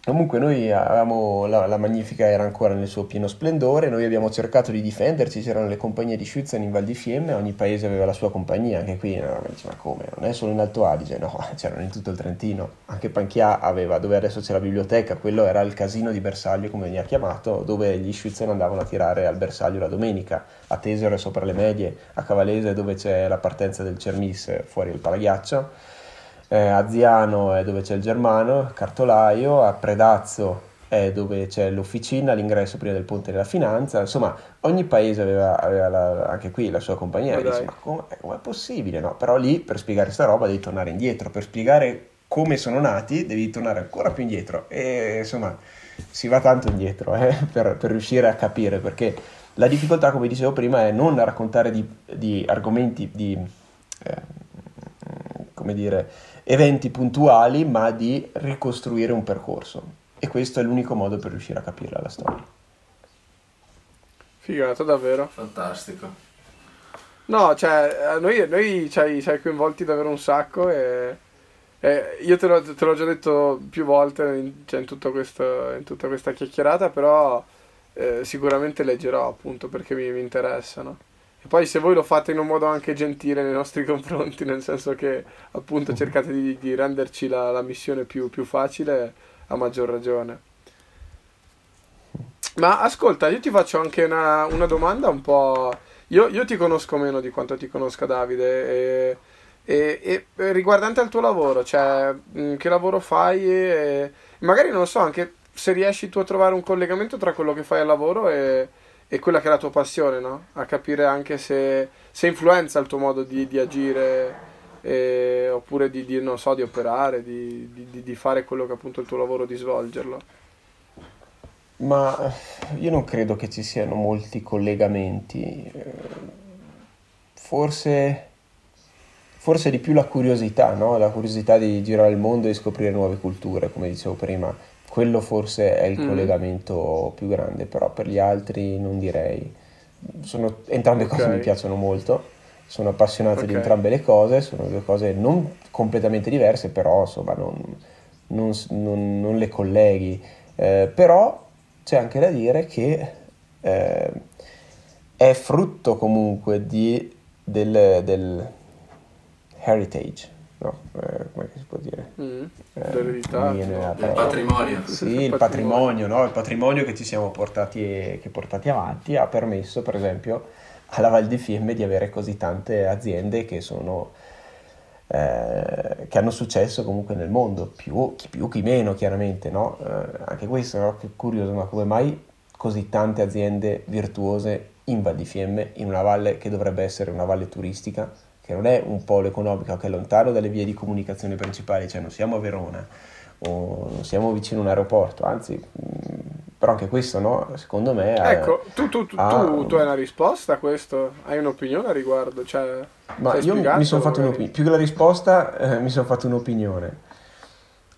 Comunque noi avevamo, la, la, Magnifica era ancora nel suo pieno splendore, noi abbiamo cercato di difenderci, c'erano le compagnie di Schützen in Val di Fiemme, ogni paese aveva la sua compagnia, anche qui no, ma come, non è solo in Alto Adige, no, c'erano in tutto il Trentino, anche Panchia aveva, dove adesso c'è la biblioteca, quello era il casino di Bersaglio come veniva chiamato, dove gli Schützen andavano a tirare al bersaglio la domenica, a Tesero sopra le medie, a Cavalese dove c'è la partenza del Cermis fuori il Palaghiaccio, eh, a Ziano è dove c'è il Germano, Cartolaio, a Predazzo è dove c'è l'officina, l'ingresso prima del Ponte della Finanza, insomma ogni paese aveva, aveva la, anche qui la sua compagnia, oh, ma come, è possibile? No? Però lì per spiegare questa roba devi tornare indietro, per spiegare come sono nati devi tornare ancora più indietro. E insomma si va tanto indietro eh, per, per, riuscire a capire. Perché la difficoltà come dicevo prima è non raccontare di, di argomenti, di, eh, come dire, eventi puntuali, ma di ricostruire un percorso. E questo è l'unico modo per riuscire a capire la storia. Figata, davvero. Fantastico. No, cioè, noi, noi ci hai, coinvolti davvero un sacco e, e io te l'ho, te l'ho, già detto più volte in, cioè, in, questo, in tutta questa chiacchierata, però eh, sicuramente leggerò appunto perché mi, mi interessano. E poi se voi lo fate in un modo anche gentile nei nostri confronti, nel senso che appunto mhm. cercate di, di renderci la, la missione più, più, facile, a maggior ragione. Ma ascolta, io ti faccio anche una, una domanda un po'... Io, io, ti conosco meno di quanto ti conosca Davide e, e, e riguardante al tuo lavoro, cioè mm, che lavoro fai e magari non lo so, anche se riesci tu a trovare un collegamento tra quello che fai al lavoro e e quella che è la tua passione, no? A capire anche se, se influenza il tuo modo di, di agire eh, oppure di, di, so, di operare, di, di, fare quello che è appunto il tuo lavoro, di svolgerlo. Ma io non credo che ci siano molti collegamenti. Forse, forse di più la curiosità, no? La curiosità di girare il mondo e scoprire nuove culture, come dicevo prima quello forse è il mm. collegamento più grande, però per gli altri non direi. Sono, entrambe okay. cose mi piacciono molto, sono appassionato okay. di entrambe le cose, sono due cose non completamente diverse, però insomma non, non, non, non le colleghi. Eh, però c'è anche da dire che eh, è frutto comunque di, del, del heritage, no? Eh, come si può dire? Mm, eh, il patrimonio. Sì, il, il patrimonio, no? il patrimonio che ci siamo portati, che portati avanti ha permesso, per esempio, alla Val di Fiemme di avere così tante aziende che sono eh, che hanno successo comunque nel mondo, più, chi più chi meno chiaramente, no? eh, anche questo no? che curioso, ma come mai così tante aziende virtuose in Val di Fiemme, in una valle che dovrebbe essere una valle turistica, che non è un polo economico, che è lontano dalle vie di comunicazione principali, cioè non siamo a Verona o non siamo vicino a un aeroporto, anzi però anche questo, no? Secondo me... Ecco, tu, tu, tu, ha... tu, tu, hai una risposta a questo? Hai un'opinione a riguardo? Cioè, Ma io mi sono fatto un'opinione, più che la risposta eh, mi sono fatto un'opinione.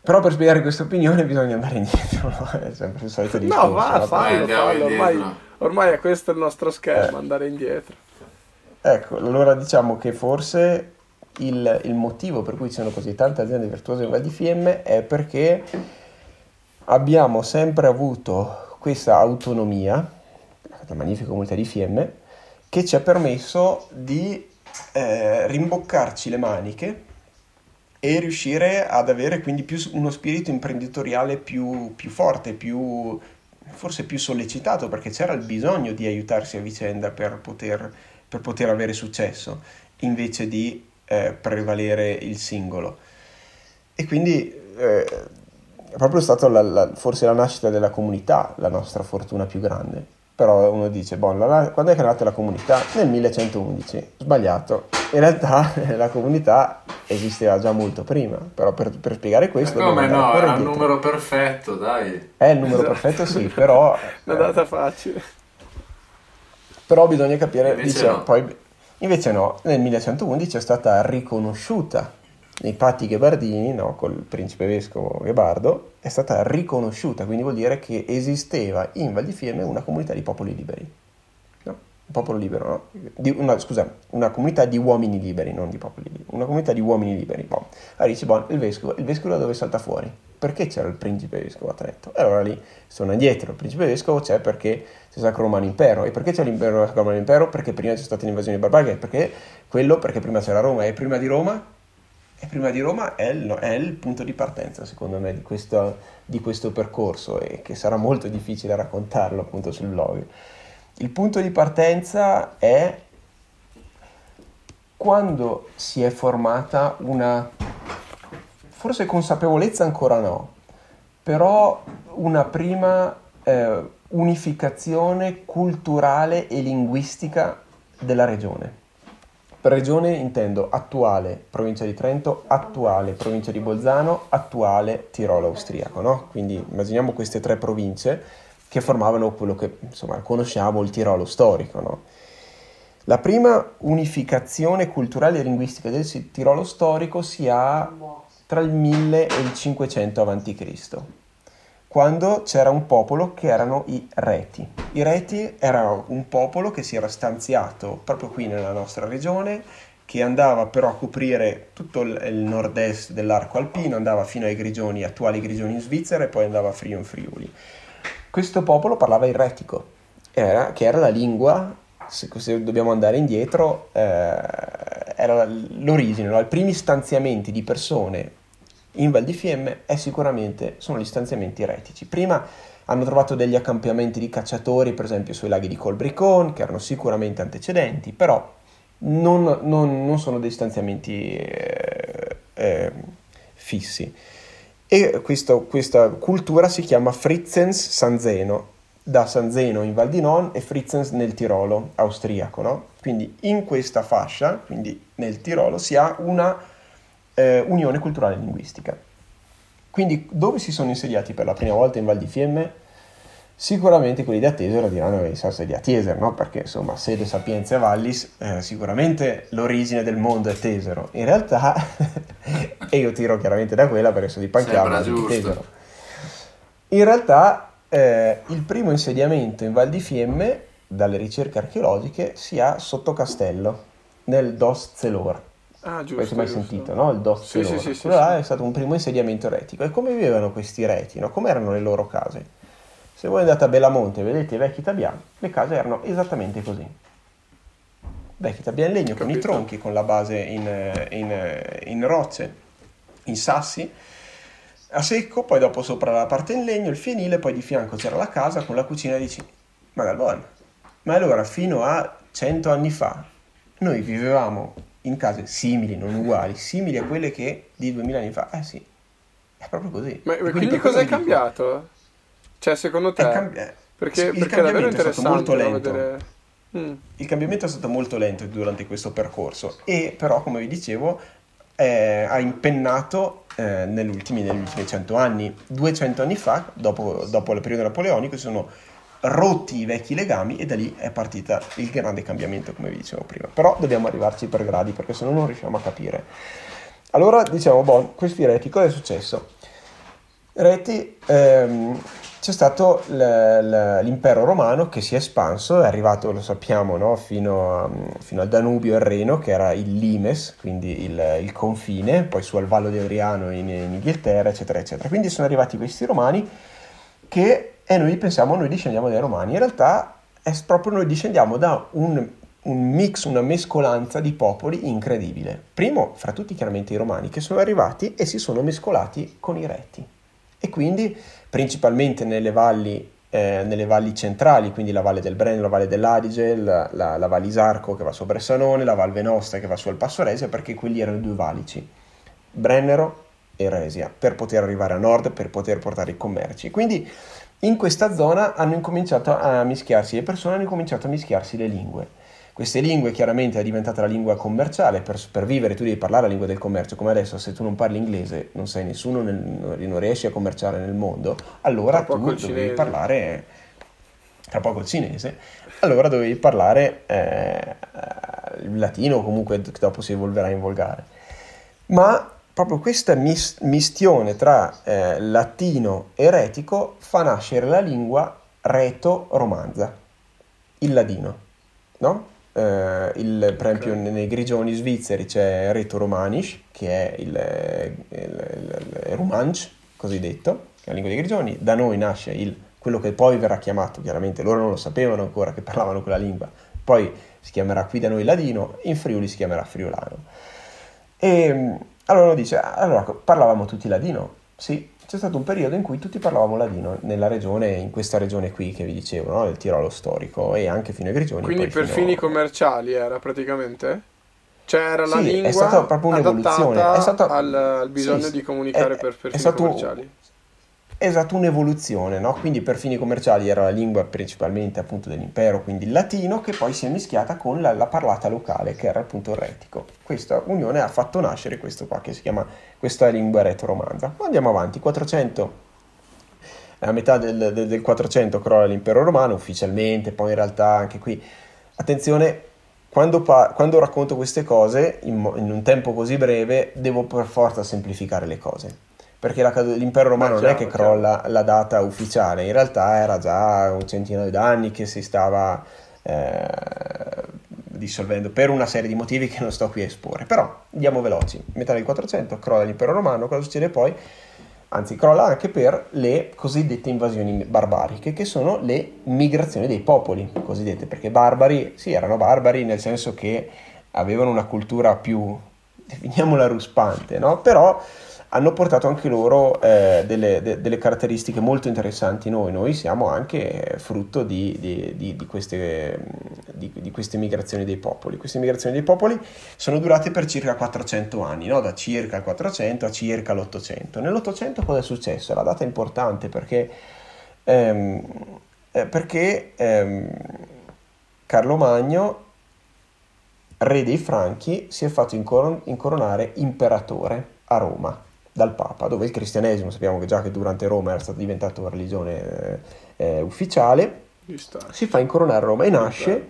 Però per spiegare questa opinione bisogna andare indietro, no? È sempre il solito discorso. No, va, fallo, fallo, ormai, ormai è questo il nostro schermo, eh. andare indietro. Ecco, allora diciamo che forse il, il motivo per cui ci sono così tante aziende virtuose in Val di Fiemme è perché abbiamo sempre avuto questa autonomia, la magnifica comunità di Fiemme, che ci ha permesso di eh, rimboccarci le maniche e riuscire ad avere quindi più, uno spirito imprenditoriale più, più forte, più, forse più sollecitato, perché c'era il bisogno di aiutarsi a vicenda per poter, per poter avere successo, invece di eh, prevalere il singolo. E quindi eh, è proprio stata la, la, forse la nascita della comunità la nostra fortuna più grande. Però uno dice, boh, la, quando è che è nata la comunità? Nel 1111. Sbagliato. In realtà la comunità esisteva già molto prima, però per, per spiegare questo... come no, era il numero perfetto, dai. È il numero esatto. perfetto, sì, però... È andata facile. Però bisogna capire, invece dice, no. poi, invece no, nel 1111 è stata riconosciuta nei patti ghebardini, no, col principe vescovo Ghebardo, è stata riconosciuta, quindi vuol dire che esisteva in Val di Fiemme una comunità di popoli liberi. No? Un popolo libero, no? Di, una, scusa, una comunità di uomini liberi, non di popoli liberi. Una comunità di uomini liberi. Bon. Allora dice, bon, il vescovo, il vescovo da dove salta fuori? Perché c'era il principe vescovo a Trento? E allora lì sono indietro, il principe vescovo c'è perché c'è il Sacro Romano Impero. E perché c'è l'impero, Sacro Romano Impero? Perché prima c'è stata l'invasione barbarica, perché quello, perché prima c'era Roma, e prima di Roma e prima di Roma è il, è il, punto di partenza, secondo me, di questo, di questo, percorso e che sarà molto difficile raccontarlo appunto sul blog. Il punto di partenza è quando si è formata una, forse consapevolezza ancora no, però una prima eh, unificazione culturale e linguistica della regione per regione intendo attuale provincia di Trento, attuale provincia di Bolzano, attuale Tirolo austriaco, no? Quindi immaginiamo queste tre province che formavano quello che insomma conosciamo il Tirolo storico, no? La prima unificazione culturale e linguistica del Tirolo storico si ha tra il 1000 e il 500 a.C quando c'era un popolo che erano i Reti. I Reti erano un popolo che si era stanziato proprio qui nella nostra regione, che andava però a coprire tutto il nord-est dell'arco alpino, andava fino ai grigioni, attuali grigioni in Svizzera e poi andava a Friuli Friuli. Questo popolo parlava il retico, era, che era la lingua, se, se dobbiamo andare indietro, eh, era l'origine, no? i primi stanziamenti di persone in Val di Fiemme è sicuramente sono gli stanziamenti retici. Prima hanno trovato degli accampiamenti di cacciatori, per esempio sui laghi di Colbricon, che erano sicuramente antecedenti, però non, non, non sono dei stanziamenti eh, eh, fissi. E questo, questa cultura si chiama Fritzens Sanzeno, da Sanzeno in Val di Non e Fritzens nel Tirolo austriaco. No? Quindi in questa fascia, quindi nel Tirolo, si ha una eh, Unione Culturale Linguistica. Quindi dove si sono insediati per la prima volta in Val di Fiemme? Sicuramente quelli di Atesero diranno che sono di Atesero, no? perché insomma sede Sapienza Vallis, eh, sicuramente l'origine del mondo è Tesero. In realtà, e io tiro chiaramente da quella perché sono di Pancchiamo, di Tesero. In realtà eh, il primo insediamento in Val di Fiemme, dalle ricerche archeologiche, si ha sotto Castello, nel Dos Zelor. Ah, giusto. Avete mai giusto. sentito, no? Il Dos sì, sì, sì, sì, là sì. è stato un primo insediamento retico. E come vivevano questi reti? No? Come erano le loro case? Se voi andate a Belamonte e vedete i vecchi tabiani, le case erano esattamente così. Ti abbia in legno Capito. con i tronchi, con la base in, in, in rocce, in sassi, a secco, poi dopo sopra la parte in legno, il fienile, poi di fianco c'era la casa con la cucina e dici, ma Galbon, ma allora fino a cento anni fa noi vivevamo in case simili, non uguali, simili a quelle che di duemila anni fa, eh sì, è proprio così. Ma, quindi, cosa è cambiato? Cioè, secondo te? Cambi- perché, il perché cambiamento è, è stato molto lento. Vedere... Mm. Il cambiamento è stato molto lento durante questo percorso e però, come vi dicevo, eh, ha impennato eh, negli, ultimi, 100 anni. 200 anni fa, dopo, dopo il periodo napoleonico, sono rotti i vecchi legami e da lì è partita il grande cambiamento, come vi dicevo prima. Però dobbiamo arrivarci per gradi perché se no non riusciamo a capire. Allora diciamo, boh, questi reti, cosa è successo? Reti, ehm, c'è stato l'impero romano che si è espanso, è arrivato, lo sappiamo, no? fino, a, fino, al Danubio e al Reno, che era il limes, quindi il, il confine, poi su al Vallo di Adriano in, in, Inghilterra, eccetera, eccetera. Quindi sono arrivati questi romani che, e noi pensiamo, noi discendiamo dai romani, in realtà è proprio noi discendiamo da un un mix, una mescolanza di popoli incredibile. Primo, fra tutti chiaramente i romani, che sono arrivati e si sono mescolati con i reti. E quindi, principalmente nelle valli, eh, nelle valli centrali, quindi la valle del Brennero, la valle dell'Adige, la, la, la Val Isarco che va su Bressanone, la Val Venosta che va su al Passo Resia, perché quelli erano i due valici, Brennero e Resia, per poter arrivare a nord, per poter portare i commerci. Quindi in questa zona hanno incominciato a mischiarsi, le persone hanno incominciato a mischiarsi le lingue queste lingue chiaramente è diventata la lingua commerciale, per, per, vivere tu devi parlare la lingua del commercio, come adesso se tu non parli inglese non sei nessuno, nel, non riesci a commerciare nel mondo, allora tu dovevi parlare, tra poco il cinese, allora dovevi parlare eh, il latino o comunque dopo si evolverà in volgare. Ma proprio questa mis- mistione tra eh, latino e retico fa nascere la lingua reto-romanza, il ladino, no? eh, il, per esempio nei grigioni svizzeri c'è Reto Romanisch, che è il, il, il, il Romansch, cosiddetto, che è la lingua dei grigioni. Da noi nasce il, quello che poi verrà chiamato, chiaramente loro non lo sapevano ancora che parlavano quella lingua, poi si chiamerà qui da noi ladino, in Friuli si chiamerà friulano. E allora dice, allora parlavamo tutti ladino? Sì, c'è stato un periodo in cui tutti parlavamo ladino nella regione, in questa regione qui che vi dicevo, no? il Tirolo storico e anche fino ai Grigioni. Quindi per fino... fini commerciali era praticamente? Cioè era la sì, lingua è stata proprio un'evoluzione. È stato... al, al bisogno sì, di comunicare è, per, per fini stato... commerciali. Esatto, un'evoluzione, no? Quindi per fini commerciali era la lingua principalmente appunto dell'impero, quindi il latino, che poi si è mischiata con la, la parlata locale, che era appunto il retico. Questa unione ha fatto nascere questo qua, che si chiama questa lingua reto-romanza. Andiamo avanti, 400 a metà del, del, del, 400 crolla l'impero romano ufficialmente, poi in realtà anche qui, attenzione, quando, pa- quando racconto queste cose in, in, un tempo così breve devo per forza semplificare le cose perché la, l'impero romano Beh, non è che crolla chiaro. la data ufficiale, in realtà era già un centinaio d'anni che si stava eh, dissolvendo per una serie di motivi che non sto qui a esporre. Però andiamo veloci, metà del 400 crolla l'impero romano, cosa succede poi? Anzi, crolla anche per le cosiddette invasioni barbariche, che sono le migrazioni dei popoli, cosiddette, perché barbari, sì, erano barbari nel senso che avevano una cultura più, definiamola ruspante, no? Però hanno portato anche loro eh, delle, de, delle, caratteristiche molto interessanti noi. Noi siamo anche frutto di, di, di, di queste, queste, migrazioni dei popoli. Queste migrazioni dei popoli sono durate per circa 400 anni, no? da circa il 400 a circa l'800. Nell'800 cosa è successo? La data è importante perché, ehm, eh, perché ehm, Carlo Magno re dei Franchi, si è fatto incoronare imperatore a Roma dal Papa, dove il cristianesimo sappiamo che già che durante Roma era stato diventato religione eh, eh ufficiale, si fa incoronare Roma e nasce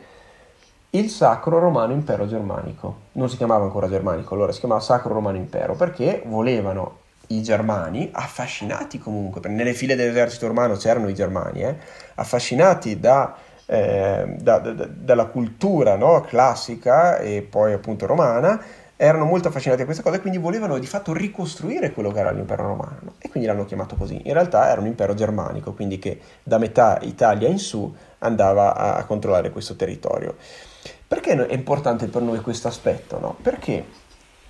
il Sacro Romano Impero Germanico. Non si chiamava ancora Germanico, allora si chiamava Sacro Romano Impero perché volevano i germani, affascinati comunque, nelle file dell'esercito romano c'erano i germani, eh, affascinati da, eh, da, da, dalla cultura no, classica e poi appunto romana, erano molto affascinati da questa cosa e quindi volevano di fatto ricostruire quello che era l'impero romano e quindi l'hanno chiamato così. In realtà era un impero germanico, quindi che da metà Italia in su andava a, controllare questo territorio. Perché è importante per noi questo aspetto? No? Perché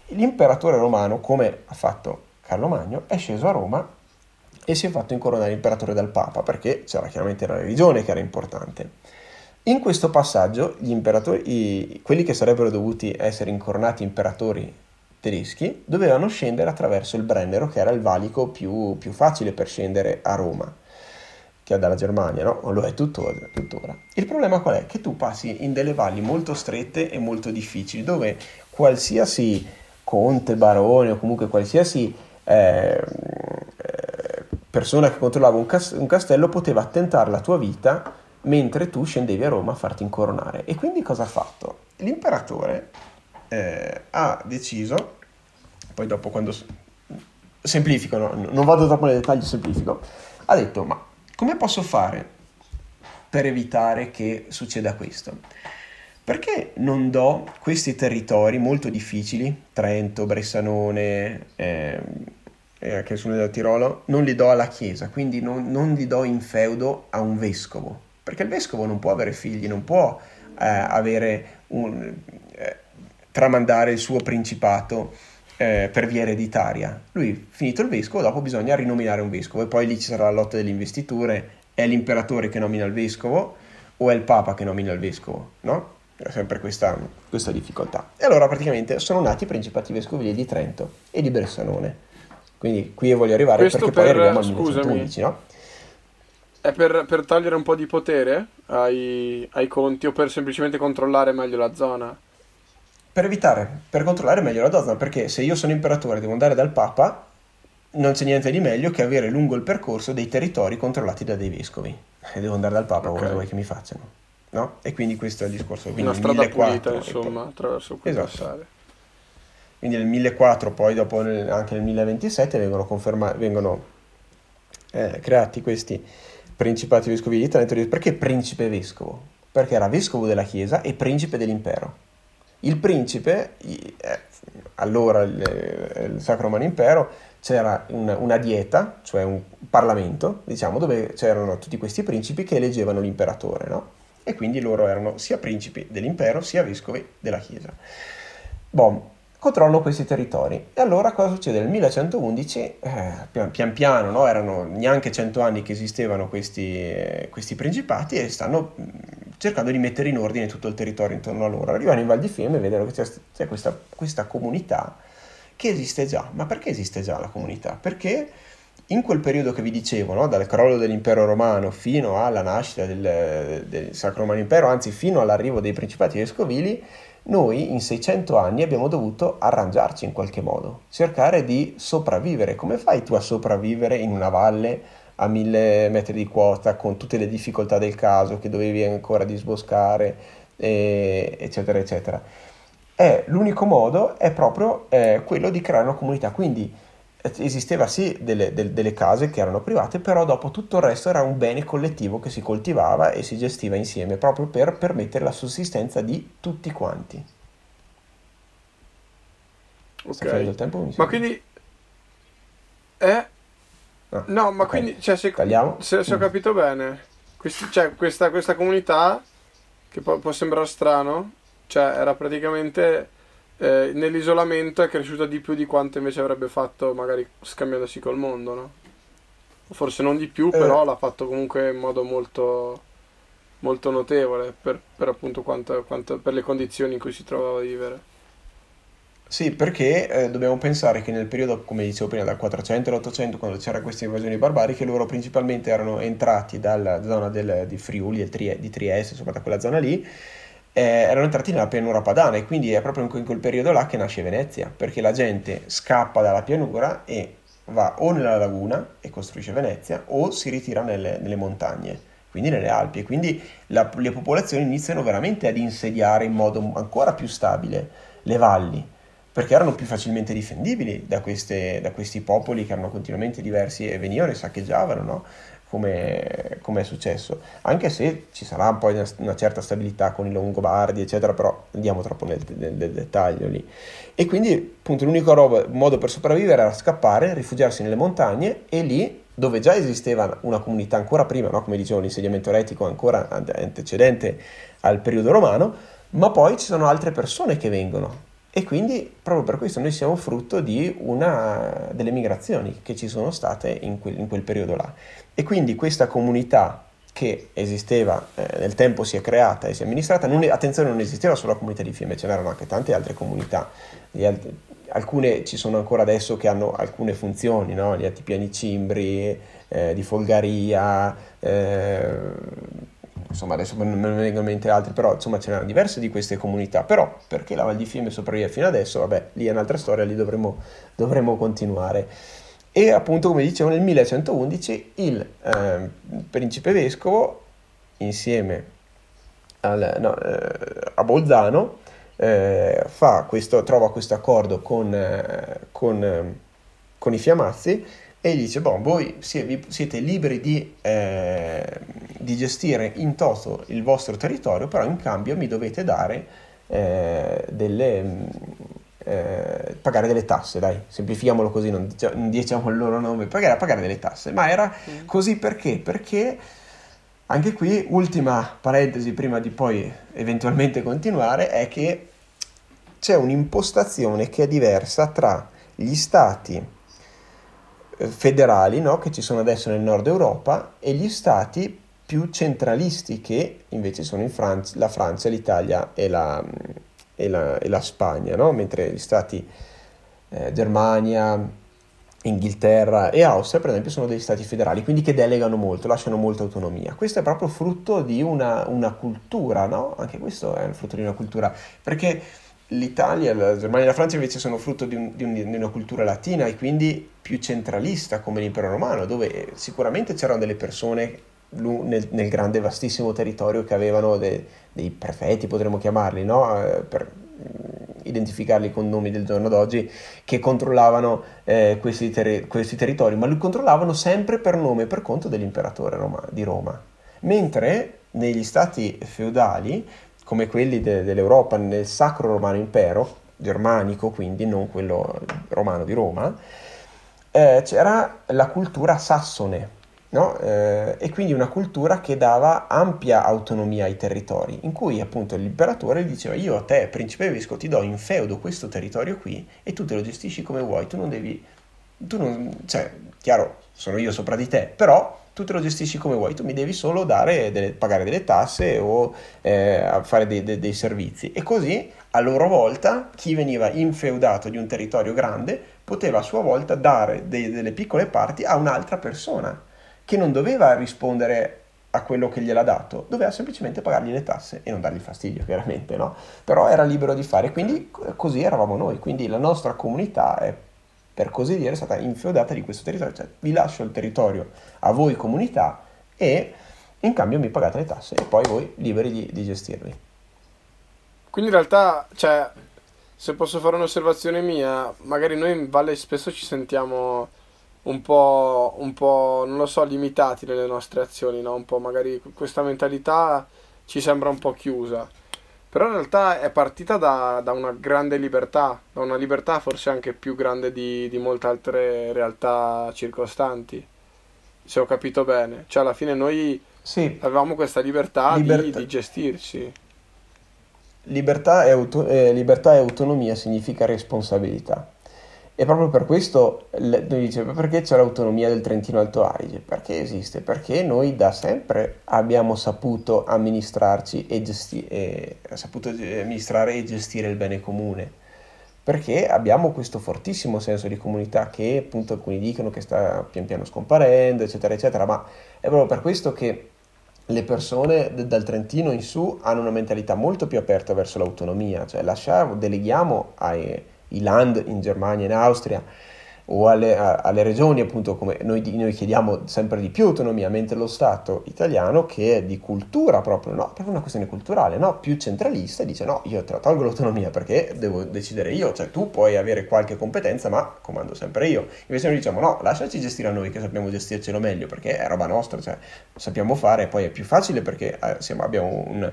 l'imperatore romano, come ha fatto Carlo Magno, è sceso a Roma e si è fatto incoronare imperatore dal Papa, perché c'era chiaramente la religione che era importante. In questo passaggio, gli imperatori, quelli che sarebbero dovuti essere incoronati imperatori tedeschi, dovevano scendere attraverso il Brennero, che era il valico più, più facile per scendere a Roma che è dalla Germania, no? Lo è tuttora, tuttora. Il problema qual è? Che tu passi in delle valli molto strette e molto difficili, dove qualsiasi conte, barone o comunque qualsiasi eh, persona che controllava un, cas- un castello poteva tentare la tua vita mentre tu scendevi a Roma a farti incoronare. E quindi cosa ha fatto? L'imperatore eh, ha deciso, poi dopo quando semplifico, no? non vado troppo nei dettagli, semplifico, ha detto ma come posso fare per evitare che succeda questo? Perché non do questi territori molto difficili, Trento, Bressanone, eh, e anche sul del Tirolo, non li do alla Chiesa, quindi non, non, li do in feudo a un vescovo, perché il vescovo non può avere figli, non può eh, avere un, eh, tramandare il suo principato eh, per via ereditaria. Lui, finito il vescovo, dopo bisogna rinominare un vescovo e poi lì ci sarà la lotta delle investiture, è l'imperatore che nomina il vescovo o è il papa che nomina il vescovo, no? C'è sempre questa, questa difficoltà. E allora praticamente sono nati i principati vescovili di Trento e di Bressanone. Quindi qui voglio arrivare Questo perché per, poi arriviamo al 1911, no? È per, per, togliere un po' di potere ai, ai conti o per semplicemente controllare meglio la zona? per evitare, per controllare meglio la donna, perché se io sono imperatore e devo andare dal Papa, non c'è niente di meglio che avere lungo il percorso dei territori controllati da dei vescovi. E devo andare dal Papa, okay. cosa vuoi che mi facciano? No? E quindi questo è il discorso. Quindi Una strada 1400, pulita, insomma, poi... attraverso cui esatto. passare. Quindi nel 1004, poi dopo nel, anche nel 1027 vengono, conferma- vengono eh, creati questi principati vescovi di Trento. Perché principe vescovo? Perché era vescovo della Chiesa e principe dell'impero. Il principe, eh, allora il, il, Sacro Romano Impero, c'era una, una, dieta, cioè un parlamento, diciamo, dove c'erano tutti questi principi che eleggevano l'imperatore, no? E quindi loro erano sia principi dell'impero sia vescovi della Chiesa. Bom, controllano questi territori. E allora cosa succede? Nel 1111, eh, pian, pian piano, no? erano neanche cento anni che esistevano questi, eh, questi principati e stanno cercando di mettere in ordine tutto il territorio intorno a loro. Arrivano in Val di Fiemme e vedono che c'è, c'è questa, questa, comunità che esiste già. Ma perché esiste già la comunità? Perché in quel periodo che vi dicevo, no? dal crollo dell'impero romano fino alla nascita del, del Sacro Romano Impero, anzi fino all'arrivo dei principati vescovili, noi in 600 anni abbiamo dovuto arrangiarci in qualche modo, cercare di sopravvivere. Come fai tu a sopravvivere in una valle a mille metri di quota con tutte le difficoltà del caso che dovevi ancora disboscare, e, eccetera, eccetera. E l'unico modo è proprio eh, quello di creare una comunità, quindi eh, esisteva sì delle, delle, delle, case che erano private, però dopo tutto il resto era un bene collettivo che si coltivava e si gestiva insieme proprio per permettere la sussistenza di tutti quanti. Ok, ma quindi... Eh? Ah, no, ma okay. quindi, cioè, se, se, se, ho mm. capito bene, questi, cioè, questa, questa, comunità, che può, può, sembrare strano, cioè, era praticamente eh, nell'isolamento è cresciuta di più di quanto invece avrebbe fatto magari scambiandosi col mondo, no? Forse non di più, eh. però l'ha fatto comunque in modo molto, molto notevole per, per appunto quanto, quanto, per le condizioni in cui si trovava a vivere. Sì, perché eh, dobbiamo pensare che nel periodo, come dicevo prima, dal 400 all'800, quando c'erano queste invasioni barbariche, loro principalmente erano entrati dalla zona del, di Friuli, di Trieste, insomma da quella zona lì, eh, erano entrati nella pianura padana e quindi è proprio in quel periodo là che nasce Venezia, perché la gente scappa dalla pianura e va o nella laguna e costruisce Venezia o si ritira nelle, nelle montagne, quindi nelle Alpi e quindi la, le popolazioni iniziano veramente ad insediare in modo ancora più stabile le valli perché erano più facilmente difendibili da, queste, da questi popoli che erano continuamente diversi e venivano e saccheggiavano, no? Come, come, è successo. Anche se ci sarà poi una, una, certa stabilità con i Longobardi, eccetera, però andiamo troppo nel, nel, nel dettaglio lì. E quindi, appunto, l'unico roba, modo per sopravvivere era scappare, rifugiarsi nelle montagne e lì dove già esisteva una comunità ancora prima, no? come dicevo, l'insediamento eretico ancora antecedente al periodo romano, ma poi ci sono altre persone che vengono e quindi proprio per questo noi siamo frutto di una delle migrazioni che ci sono state in quel, in quel periodo là. E quindi questa comunità che esisteva eh, nel tempo si è creata e si è amministrata, non, attenzione non esisteva solo la comunità di Fiemme, ce n'erano anche tante altre comunità, altri, alcune ci sono ancora adesso che hanno alcune funzioni, no? gli altipiani cimbri, eh, di Folgaria, eh, insomma adesso non me ne vengono in mente altri, però insomma ce n'erano diverse di queste comunità, però perché la Val di Fiemme sopravvive fino adesso, vabbè, lì è un'altra storia, lì dovremo, dovremo continuare. E appunto, come dicevo, nel 1111 il eh, principe vescovo, insieme al, no, eh, a Bolzano, eh, questo, trova questo accordo con, eh, con, eh, con i Fiamazzi e gli dice, boh, voi siete liberi di, eh, di, gestire in toto il vostro territorio, però in cambio mi dovete dare delle... Eh, pagare delle tasse, dai, semplifichiamolo così, non, diciamo il loro nome, pagare, pagare delle tasse. Ma era mm. così perché? Perché anche qui, ultima parentesi prima di poi eventualmente continuare, è che c'è un'impostazione che è diversa tra gli stati federali no? che ci sono adesso nel nord Europa e gli stati più centralisti che invece sono in Francia, la Francia, l'Italia e la, e la, e la Spagna, no? mentre gli stati eh, Germania, Inghilterra e Austria, per esempio, sono degli stati federali, quindi che delegano molto, lasciano molta autonomia. Questo è proprio frutto di una, una cultura, no? Anche questo è il frutto di una cultura, perché l'Italia, la Germania e la Francia invece sono frutto di, un, di, un, di, una cultura latina e quindi più centralista come l'impero romano, dove sicuramente c'erano delle persone nel, nel grande vastissimo territorio che avevano de, dei prefetti, potremmo chiamarli, no? eh, per identificarli con nomi del giorno d'oggi, che controllavano eh, questi, ter- questi, territori, ma li controllavano sempre per nome e per conto dell'imperatore Roma, di Roma. Mentre negli stati feudali come quelli de- dell'Europa nel Sacro Romano Impero, germanico quindi, non quello romano di Roma, eh, c'era la cultura sassone, no? eh, e quindi una cultura che dava ampia autonomia ai territori, in cui appunto l'imperatore diceva io a te, principe vescovo, ti do in feudo questo territorio qui e tu te lo gestisci come vuoi, tu non devi, tu non, cioè, chiaro, sono io sopra di te, però tu te lo gestisci come vuoi, tu mi devi solo delle, pagare delle tasse o eh, fare dei, dei, dei, servizi. E così a loro volta chi veniva infeudato di un territorio grande poteva a sua volta dare dei, delle piccole parti a un'altra persona che non doveva rispondere a quello che gliel'ha dato, doveva semplicemente pagargli le tasse e non dargli fastidio, chiaramente, no? Però era libero di fare, quindi così eravamo noi, quindi la nostra comunità è per così dire, stata infeudata di questo territorio. Cioè, vi lascio il territorio a voi comunità e in cambio mi pagate le tasse e poi voi liberi di, di gestirli. Quindi in realtà, cioè, se posso fare un'osservazione mia, magari noi in Valle spesso ci sentiamo un po', un po', non lo so, limitati nelle nostre azioni, no? Un po' magari questa mentalità ci sembra un po' chiusa. Però in realtà è partita da, da, una grande libertà, da una libertà forse anche più grande di, di molte altre realtà circostanti, se ho capito bene. Cioè alla fine noi sì. avevamo questa libertà, libertà. Di, di, gestirci. Libertà e, auto- eh, libertà e autonomia significa responsabilità. E proprio per questo lui dice perché c'è l'autonomia del Trentino Alto Adige? Perché esiste? Perché noi da sempre abbiamo saputo amministrarci e, gesti- e, saputo amministrare e gestire il bene comune. Perché abbiamo questo fortissimo senso di comunità che appunto alcuni dicono che sta pian piano scomparendo, eccetera, eccetera, ma è proprio per questo che le persone d- dal Trentino in su hanno una mentalità molto più aperta verso l'autonomia, cioè lasciamo, deleghiamo ai i land in Germania e in Austria o alle, alle, regioni, appunto, come noi, noi, chiediamo sempre di più autonomia, mentre lo Stato italiano, che è di cultura proprio, no, proprio una questione culturale, no, più centralista, dice no, io te la tolgo l'autonomia perché devo decidere io, cioè tu puoi avere qualche competenza, ma comando sempre io. Invece noi diciamo no, lasciaci gestire a noi che sappiamo gestircelo meglio, perché è roba nostra, cioè sappiamo fare, poi è più facile perché eh, siamo, abbiamo un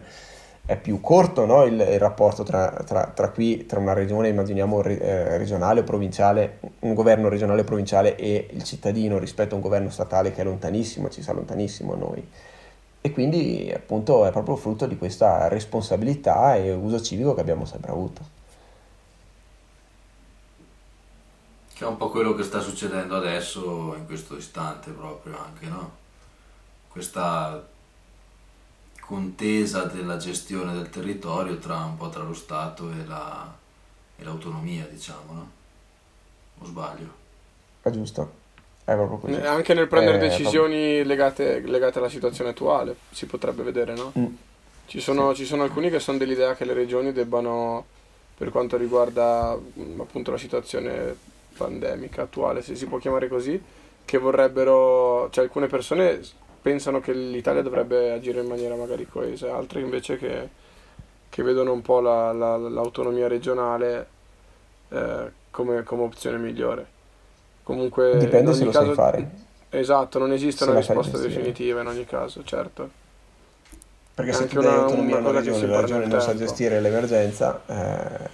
è più corto no? il, il, rapporto tra, tra, tra, qui, tra una regione, immaginiamo eh, regionale o provinciale, un governo regionale o provinciale e il cittadino rispetto a un governo statale che è lontanissimo, ci sa lontanissimo a noi. E quindi appunto è proprio frutto di questa responsabilità e uso civico che abbiamo sempre avuto. Che è un po' quello che sta succedendo adesso in questo istante proprio anche, no? Questa contesa della gestione del territorio tra un po' tra lo Stato e, la, e l'autonomia, diciamo, no? O sbaglio? È giusto. È proprio così. Anche nel prendere è decisioni proprio... legate, legate, alla situazione attuale, si potrebbe vedere, no? Mm. Ci, sono, sì. ci sono alcuni che sono dell'idea che le regioni debbano, per quanto riguarda mm, appunto la situazione pandemica attuale, se si può chiamare così, che vorrebbero, cioè alcune persone pensano che l'Italia dovrebbe agire in maniera magari coesa, altre invece che, che vedono un po' la, la, l'autonomia regionale eh, come, come opzione migliore. Comunque, Dipende se lo caso, sai fare. Esatto, non esiste se una risposta definitiva in ogni caso, certo. Perché se tu dai una, autonomia a una regione, la regione non sa gestire l'emergenza, eh,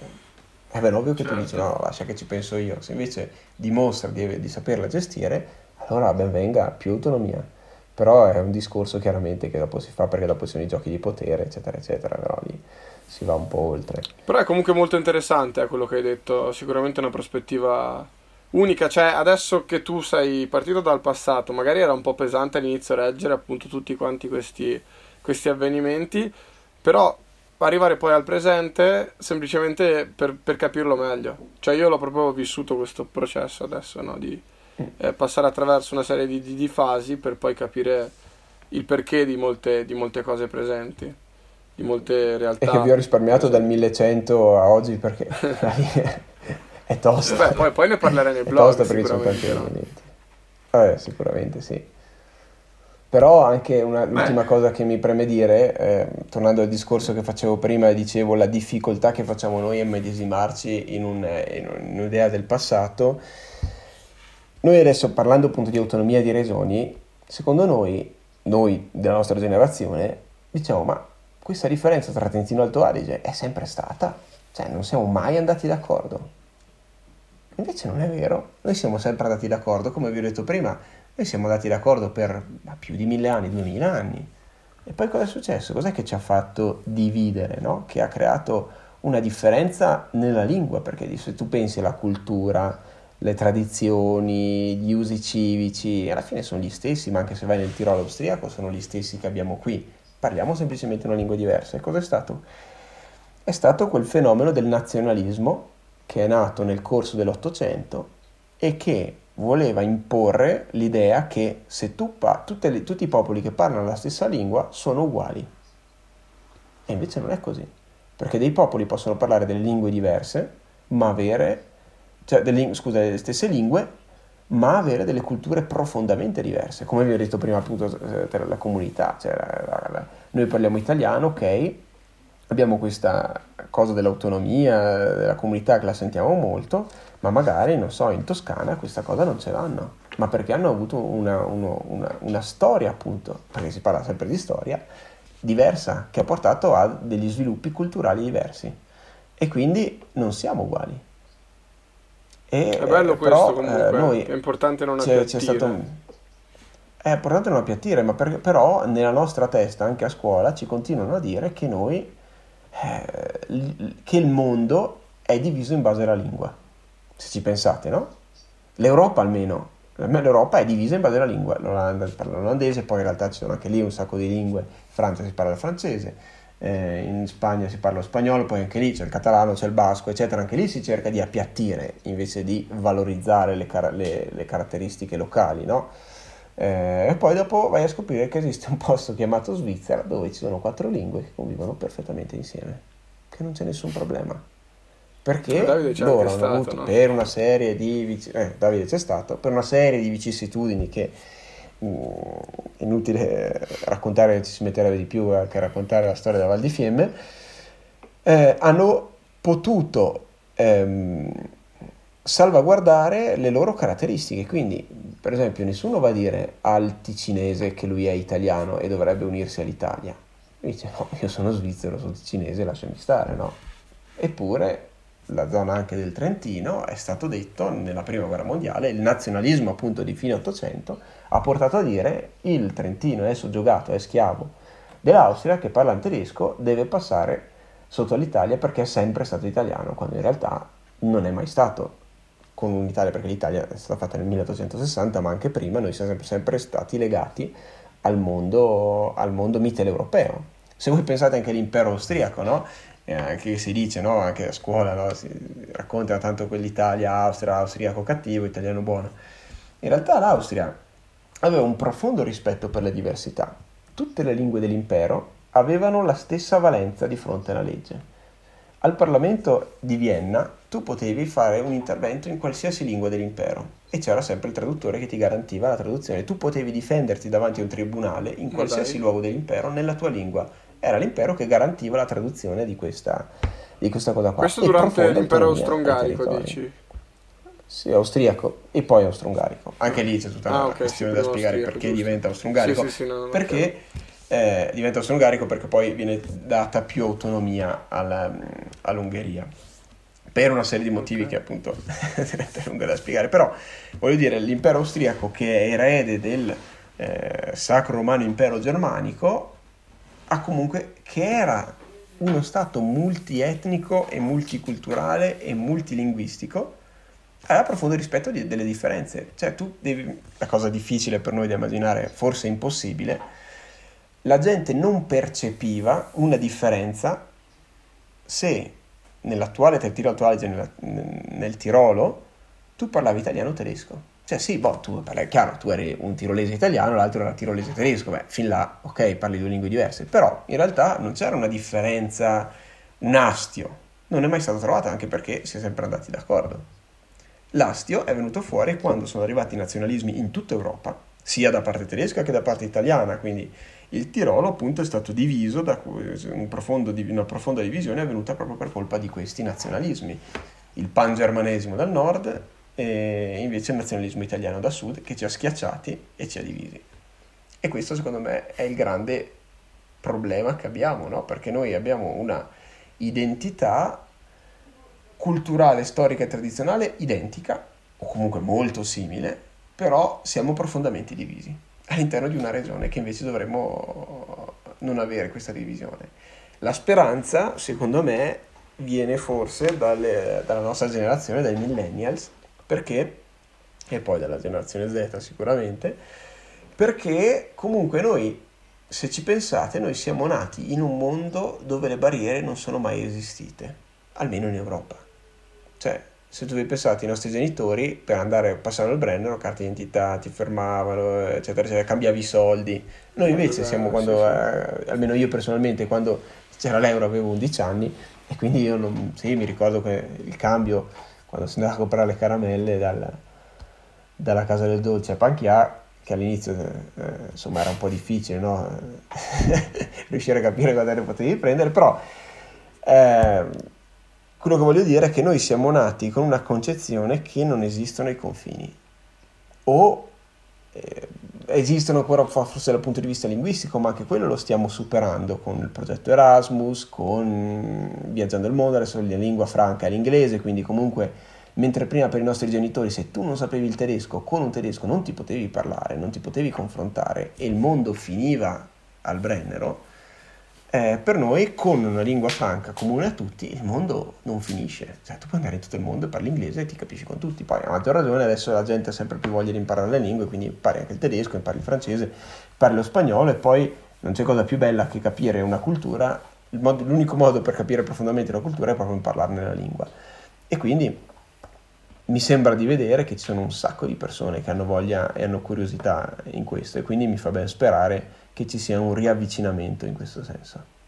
è ben ovvio che certo. tu dici no, lascia che ci penso io. Se invece dimostra di, di saperla gestire, allora ben venga più autonomia. Però è un discorso chiaramente che dopo si fa perché dopo ci sono i giochi di potere, eccetera, eccetera, però lì si va un po' oltre. Però è comunque molto interessante eh, quello che hai detto, sicuramente una prospettiva unica, cioè adesso che tu sei partito dal passato, magari era un po' pesante all'inizio reggere appunto tutti quanti questi, questi avvenimenti, però arrivare poi al presente semplicemente per, per, capirlo meglio. Cioè io l'ho proprio vissuto questo processo adesso, no? di eh, passare attraverso una serie di, di, di, fasi per poi capire il perché di molte, di molte cose presenti, di molte realtà. E che vi ho risparmiato dal 1100 a oggi perché È tosta. Beh, poi, poi, ne parlerei nel blog. È tosta perché sono tanti elementi. Eh, sicuramente sì. Però anche una, l'ultima cosa che mi preme dire, eh, tornando al discorso che facevo prima, dicevo la difficoltà che facciamo noi a medesimarci in, un, in un'idea del passato. Noi adesso parlando appunto di autonomia di regioni, secondo noi, noi della nostra generazione, diciamo ma questa differenza tra Trentino e Alto Adige è sempre stata, cioè non siamo mai andati d'accordo Invece non è vero, noi siamo sempre andati d'accordo, come vi ho detto prima, noi siamo andati d'accordo per più di mille anni, duemila anni. E poi cosa è successo? Cos'è che ci ha fatto dividere, no? Che ha creato una differenza nella lingua, perché se tu pensi alla cultura, le tradizioni, gli usi civici, alla fine sono gli stessi, ma anche se vai nel Tirolo austriaco sono gli stessi che abbiamo qui. Parliamo semplicemente una lingua diversa. E cos'è stato? È stato quel fenomeno del nazionalismo che è nato nel corso dell'Ottocento e che voleva imporre l'idea che se tu pa- le, tutti i popoli che parlano la stessa lingua sono uguali. E invece non è così, perché dei popoli possono parlare delle lingue diverse, ma avere, cioè delle, scusa, le stesse lingue, ma avere delle culture profondamente diverse. Come vi ho detto prima, appunto, per la comunità, cioè, la, la, la, noi parliamo italiano, ok, abbiamo questa cosa dell'autonomia, della comunità che la sentiamo molto, ma magari, non so, in Toscana questa cosa non ce l'hanno, ma perché hanno avuto una, uno, una, una storia, appunto, perché si parla sempre di storia, diversa, che ha portato a degli sviluppi culturali diversi. E quindi non siamo uguali. E, è bello questo però, comunque, eh, noi, è importante non c'è, c'è stato, è importante non appiattire, ma per, però nella nostra testa, anche a scuola, ci continuano a dire che noi eh, che il mondo è diviso in base alla lingua, se ci pensate, no? L'Europa almeno, l'Europa è divisa in base alla lingua, l'Olanda parla l'olandese, poi in realtà ci sono anche lì un sacco di lingue, in Francia si parla il francese, eh, in Spagna si parla lo spagnolo, poi anche lì c'è il catalano, c'è il basco, eccetera, anche lì si cerca di appiattire invece di valorizzare le, car- le, le caratteristiche locali, no? Eh, e poi dopo vai a scoprire che esiste un posto chiamato Svizzera dove ci sono quattro lingue che convivono perfettamente insieme, che non c'è nessun problema. Perché loro hanno stato, avuto no? per una serie di vic- eh, Davide c'è stato, per una serie di vicissitudini che inutile raccontare, ci si metterebbe di più che raccontare la storia della Val di Fiemme, eh, hanno potuto ehm, salvaguardare le loro caratteristiche. Quindi, per esempio, nessuno va a dire al ticinese che lui è italiano e dovrebbe unirsi all'Italia. Lui dice: No, io sono svizzero, sono ticinese, lasciami stare, no? Eppure la zona anche del Trentino è stato detto nella prima guerra mondiale, il nazionalismo appunto di fine 800 ha portato a dire il Trentino è soggiogato, è schiavo dell'Austria che parla in tedesco deve passare sotto all'Italia perché è sempre stato italiano, quando in realtà non è mai stato con un'Italia, perché l'Italia è stata fatta nel 1860, ma anche prima noi siamo sempre, sempre stati legati al mondo, al mondo mitteleuropeo. Se voi pensate anche all'impero austriaco, no? Eh, anche si dice, no? anche a scuola, no? si racconta tanto quell'Italia, Austria, austriaco cattivo, italiano buono. In realtà l'Austria aveva un profondo rispetto per le diversità. Tutte le lingue dell'impero avevano la stessa valenza di fronte alla legge. Al Parlamento di Vienna tu potevi fare un intervento in qualsiasi lingua dell'impero e c'era sempre il traduttore che ti garantiva la traduzione. Tu potevi difenderti davanti a un tribunale in qualsiasi luogo dell'impero nella tua lingua. Era l'impero che garantiva la traduzione di questa, di questa cosa qua. Questo e durante l'impero austro-ungarico, dici? Sì, austriaco e poi austro-ungarico. Anche lì c'è tutta ah, una okay, questione da spiegare perché giusto. diventa austro-ungarico. Sì, sì, sì, no, perché eh, diventa austro-ungarico perché poi viene data più autonomia alla, all'Ungheria per una serie di motivi okay. che appunto è lunga da spiegare, però voglio dire l'impero austriaco che è erede del eh, Sacro Romano Impero Germanico ha comunque che era uno stato multietnico e multiculturale e multilinguistico aveva profondo rispetto di, delle differenze, cioè tu devi, la cosa difficile per noi da immaginare, forse impossibile, la gente non percepiva una differenza se nell'attuale Trentino Alto Adige, nel, nel Tirolo, tu parlavi italiano tedesco. Cioè sì, boh, tu parli, chiaro, tu eri un tirolese italiano, l'altro era tirolese tedesco, beh, fin là, ok, parli due lingue diverse, però in realtà non c'era una differenza, un astio, non è mai stato trovato anche perché si è sempre andati d'accordo. L'astio è venuto fuori quando sono arrivati i nazionalismi in tutta Europa, sia da parte tedesca che da parte italiana, quindi il Tirolo appunto è stato diviso da un profondo, una profonda divisione è avvenuta proprio per colpa di questi nazionalismi. Il pangermanesimo dal nord e invece il nazionalismo italiano da sud che ci ha schiacciati e ci ha divisi. E questo secondo me è il grande problema che abbiamo, no? perché noi abbiamo una identità culturale, storica e tradizionale identica, o comunque molto simile, però siamo profondamente divisi all'interno di una regione che invece dovremmo non avere questa divisione. La speranza, secondo me, viene forse dalle, dalla nostra generazione, dai millennials, perché, e poi dalla generazione Z sicuramente, perché comunque noi, se ci pensate, noi siamo nati in un mondo dove le barriere non sono mai esistite, almeno in Europa. Cioè, se tu vi pensate, i nostri genitori per andare a passare al Brennero, carta d'identità, ti fermavano, eccetera, eccetera, cambiavi i soldi. Noi invece siamo quando, sì, sì. Eh, almeno io personalmente, quando c'era l'euro avevo 11 anni e quindi io non, sì, mi ricordo che il cambio, quando si andava a comprare le caramelle dal, dalla casa del dolce a Panchia, che all'inizio eh, insomma era un po' difficile no? riuscire a capire cosa ne potevi prendere, però... Eh, quello che voglio dire è che noi siamo nati con una concezione che non esistono i confini. O eh, esistono ancora forse dal punto di vista linguistico, ma anche quello lo stiamo superando con il progetto Erasmus, con Viaggiando il mondo, adesso la lingua franca è l'inglese, quindi comunque mentre prima per i nostri genitori se tu non sapevi il tedesco, con un tedesco non ti potevi parlare, non ti potevi confrontare e il mondo finiva al Brennero, eh, per noi con una lingua franca comune a tutti il mondo non finisce. Cioè, tu puoi andare in tutto il mondo e parli inglese e ti capisci con tutti. Poi a maggior ragione adesso la gente ha sempre più voglia di imparare le lingue, quindi impari anche il tedesco, impari il francese, parli lo spagnolo e poi non c'è cosa più bella che capire una cultura. Modo, l'unico modo per capire profondamente una cultura è proprio parlarne la lingua. E quindi mi sembra di vedere che ci sono un sacco di persone che hanno voglia e hanno curiosità in questo e quindi mi fa ben sperare che ci sia un riavvicinamento in questo senso.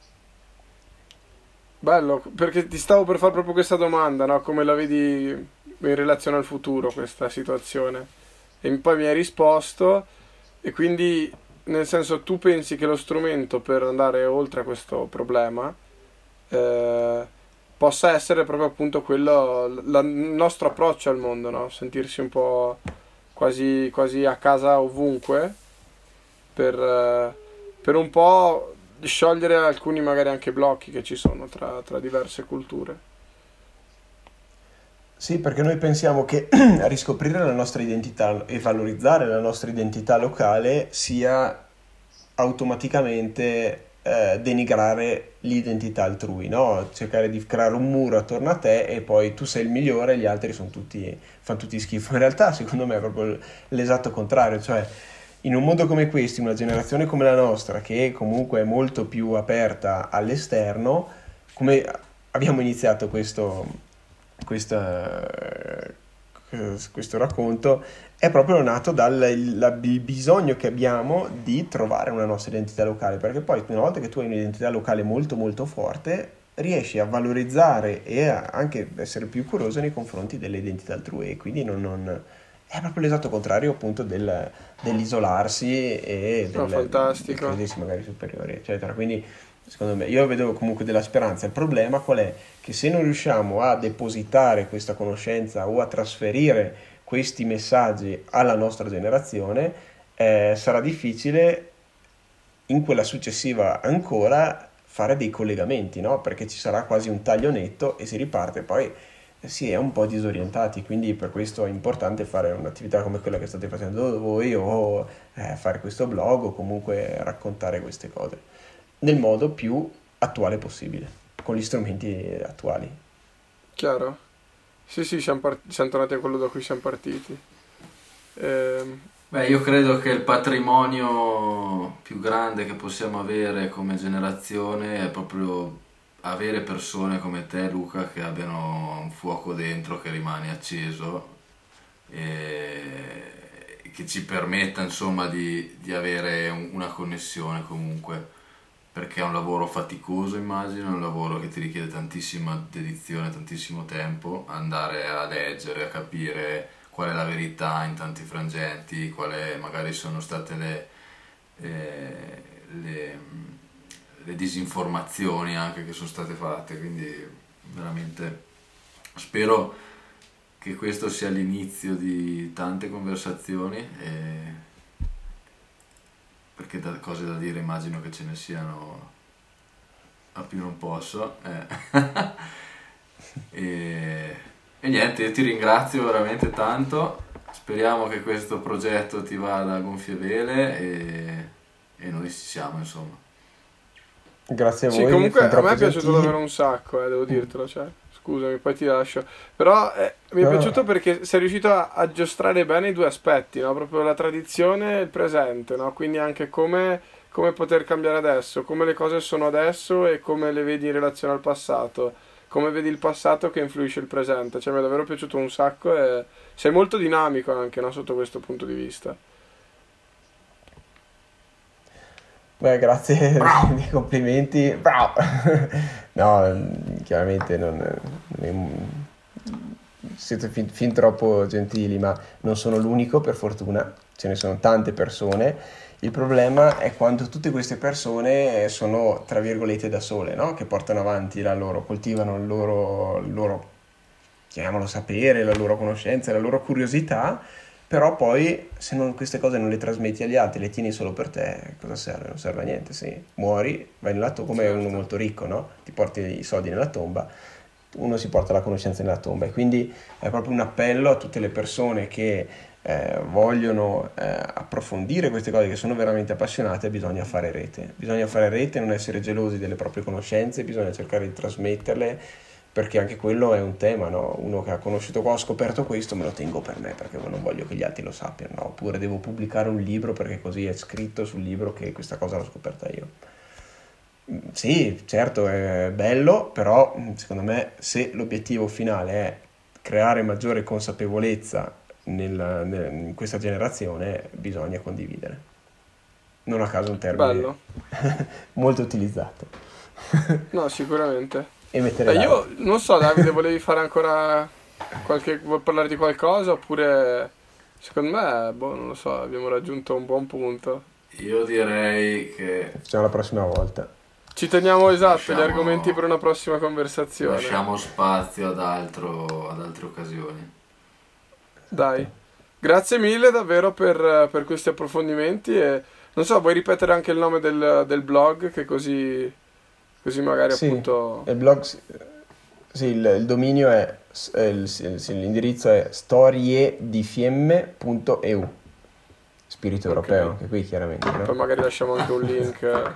Bello, perché ti stavo per fare proprio questa domanda, no? Come la vedi in relazione al futuro questa situazione? E poi mi hai risposto e quindi nel senso tu pensi che lo strumento per andare oltre a questo problema eh, possa essere proprio appunto quello, il nostro approccio al mondo, no? Sentirsi un po' quasi, quasi a casa ovunque per... Eh, per un po' sciogliere alcuni magari anche blocchi che ci sono tra, tra diverse culture. Sì, perché noi pensiamo che riscoprire la nostra identità e valorizzare la nostra identità locale sia automaticamente eh, denigrare l'identità altrui, no? cercare di creare un muro attorno a te e poi tu sei il migliore e gli altri tutti, fanno tutti schifo. In realtà secondo me è proprio l'esatto contrario, cioè in un mondo come questo, in una generazione come la nostra, che comunque è molto più aperta all'esterno, come abbiamo iniziato questo, questa, questo racconto, è proprio nato dal bisogno che abbiamo di trovare una nostra identità locale, perché poi una volta che tu hai un'identità locale molto molto forte, riesci a valorizzare e a anche essere più curioso nei confronti delle identità altrui e quindi non, non è proprio l'esatto contrario appunto del, dell'isolarsi e del, no, del credersi magari superiori, eccetera. Quindi secondo me io vedo comunque della speranza. Il problema qual è? Che se non riusciamo a depositare questa conoscenza o a trasferire questi messaggi alla nostra generazione, eh, sarà difficile in quella successiva ancora fare dei collegamenti, no? Perché ci sarà quasi un taglio netto e si riparte poi si è un po' disorientati, quindi per questo è importante fare un'attività come quella che state facendo voi o eh, fare questo blog o comunque raccontare queste cose nel modo più attuale possibile, con gli strumenti attuali. Chiaro? Sì, sì, siamo, part- siamo tornati a quello da cui siamo partiti. Eh... Beh, io credo che il patrimonio più grande che possiamo avere come generazione è proprio avere persone come te, Luca, che abbiano un fuoco dentro che rimane acceso e che ci permetta insomma di, di avere una connessione comunque perché è un lavoro faticoso immagino, è un lavoro che ti richiede tantissima dedizione, tantissimo tempo, andare a leggere, a capire qual è la verità in tanti frangenti, quali magari sono state le, eh, le le disinformazioni anche che sono state fatte, quindi veramente spero che questo sia l'inizio di tante conversazioni e perché da, cose da dire immagino che ce ne siano a più non posso eh. e, e niente io ti ringrazio veramente tanto speriamo che questo progetto ti vada a gonfie vele e, e noi ci siamo insomma Grazie a voi. Sì, comunque a me è piaciuto davvero un sacco, eh, devo dirtelo. Cioè. Scusami, poi ti lascio. Però eh, mi è no. piaciuto perché sei riuscito a, a giostrare bene i due aspetti, no? proprio la tradizione e il presente, no? quindi anche come, come, poter cambiare adesso, come le cose sono adesso e come le vedi in relazione al passato, come vedi il passato che influisce il presente. Cioè, mi è davvero piaciuto un sacco e sei molto dinamico anche sotto questo punto di vista. Beh, grazie dei complimenti. Bravo. no, chiaramente non, non, siete fin, fin, troppo gentili, ma non sono l'unico per fortuna, ce ne sono tante persone. Il problema è quando tutte queste persone sono, tra virgolette, da sole, no? che portano avanti la loro, coltivano il loro, il loro, chiamiamolo sapere, la loro conoscenza, la loro curiosità però poi se non, queste cose non le trasmetti agli altri, le tieni solo per te, cosa serve? Non serve a niente, sì. Muori, vai nella tomba, come certo. uno molto ricco, no? Ti porti i soldi nella tomba, uno si porta la conoscenza nella tomba e quindi è proprio un appello a tutte le persone che eh, vogliono eh, approfondire queste cose, che sono veramente appassionate, bisogna fare rete. Bisogna fare rete, non essere gelosi delle proprie conoscenze, bisogna cercare di trasmetterle perché anche quello è un tema, no? Uno che ha conosciuto qua, ho scoperto questo, me lo tengo per me perché non voglio che gli altri lo sappiano, no? Oppure devo pubblicare un libro perché così è scritto sul libro che questa cosa l'ho scoperta io. Mm, sì, certo è bello, però mm, secondo me se l'obiettivo finale è creare maggiore consapevolezza nel, nel, in questa generazione, bisogna condividere. Non a caso un termine molto utilizzato. no, sicuramente e mettere Beh, io non so Davide volevi fare ancora qualche vuoi parlare di qualcosa oppure secondo me boh non lo so abbiamo raggiunto un buon punto. Io direi che facciamo la prossima volta. Ci teniamo esatto lasciamo, gli argomenti per una prossima conversazione. Lasciamo spazio ad, altro, ad altre occasioni. Dai. Grazie mille davvero per, per questi approfondimenti e non so vuoi ripetere anche il nome del, del blog che così Così magari sì, appunto... Il blog, sì, il, il dominio è, il, sì, l'indirizzo è storiedifiemme.eu Spirito okay. europeo, anche qui chiaramente. No? Poi magari lasciamo anche un link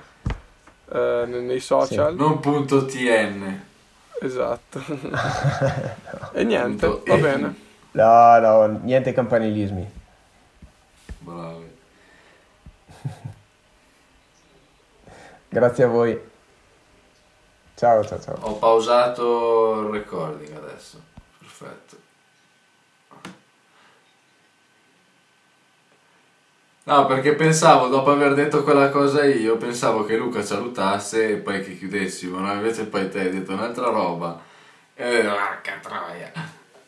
eh, nei social. Sì. Non punto TN. Esatto. e niente, punto va e. bene. No, no, niente campanilismi. Bravi. Grazie a voi. Ciao, ciao, ciao. Ho pausato il recording adesso. Perfetto. No, perché pensavo, dopo aver detto quella cosa io, pensavo che Luca salutasse e poi che chiudessimo, no? Invece poi te hai detto un'altra roba. E ho detto, ah, che troia.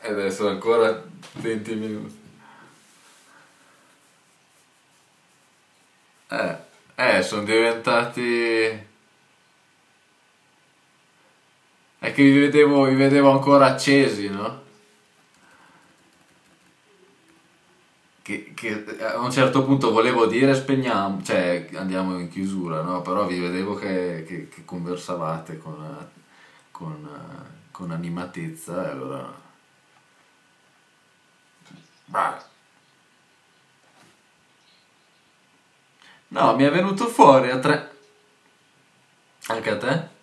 E adesso ancora 20 minuti. Eh, eh, sono diventati... È che vi vedevo, vi vedevo ancora accesi, no? che, che, a un certo punto volevo dire spegniamo, cioè andiamo in chiusura, no? però vi vedevo che, che, che conversavate con, con, con, animatezza e allora... Bah. No, mi è venuto fuori a tre... Anche a te?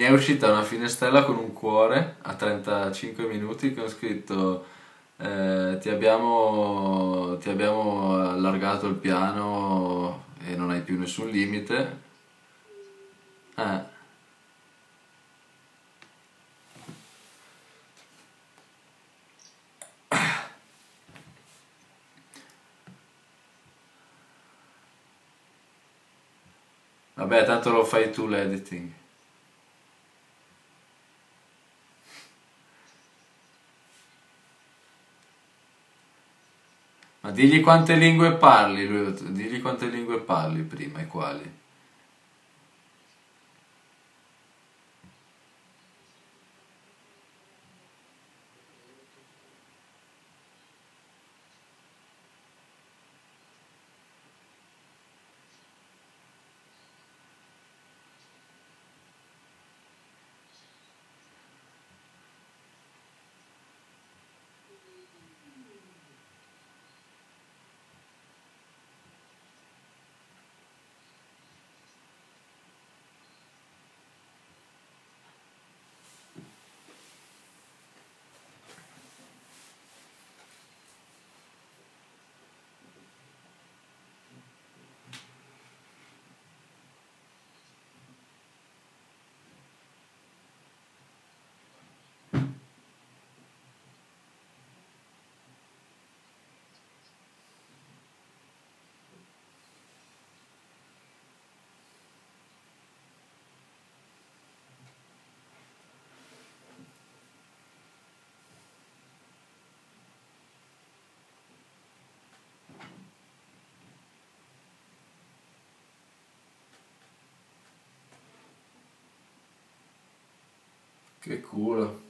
Mi è uscita una finestrella con un cuore a 35 minuti che ho scritto eh, ti, abbiamo, ti abbiamo allargato il piano e non hai più nessun limite. Eh. Vabbè, tanto lo fai tu l'editing. Ma digli quante lingue parli, lui, digli quante lingue parli prima e quali. Che culo.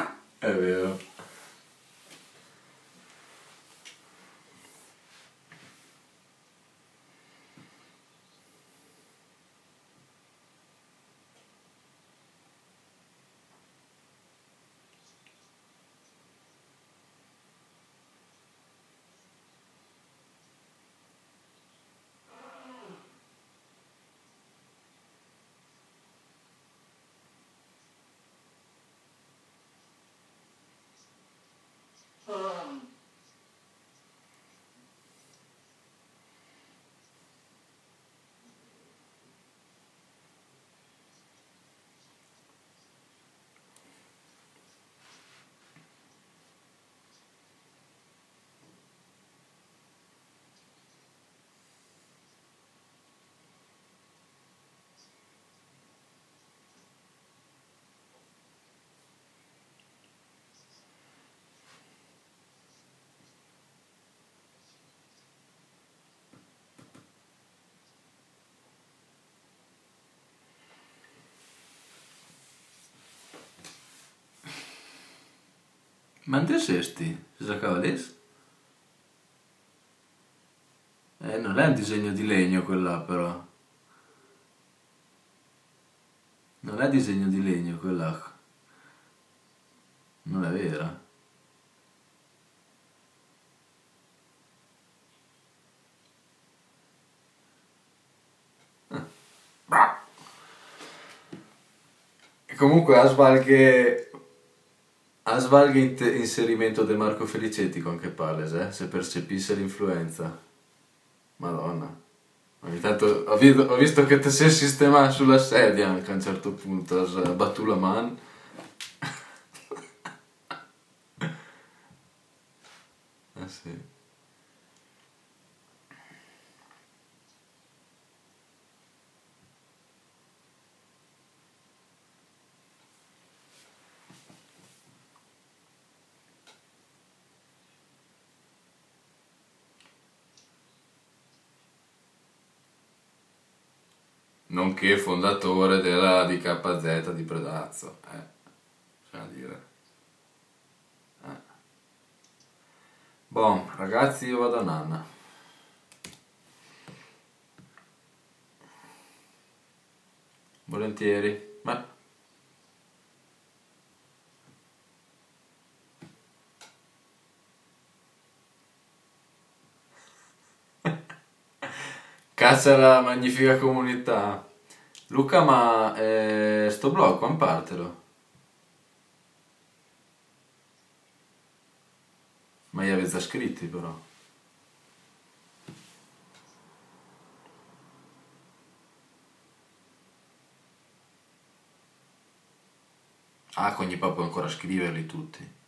Ma anche sesti, si giocava lì? Eh, non è un disegno di legno quella però. Non è disegno di legno quella. Non è vera. E comunque Asvalghe Asvalghe inserimento di Marco Felicetti con che pales, eh? se percepisse l'influenza. Madonna. Ogni tanto ho, visto, ho visto che ti sei sistemato sulla sedia a un certo punto, hai battuto la mano. ah sì. Nonché fondatore della DKZ di Predazzo. Eh, c'è dire. Eh. Bon, ragazzi, io vado a nanna. Volentieri. Ma... Caccia la magnifica comunità. Luca, ma eh, sto blog quando partelo? Ma gli avete scritti però. Ah, quindi proprio ancora scriverli tutti.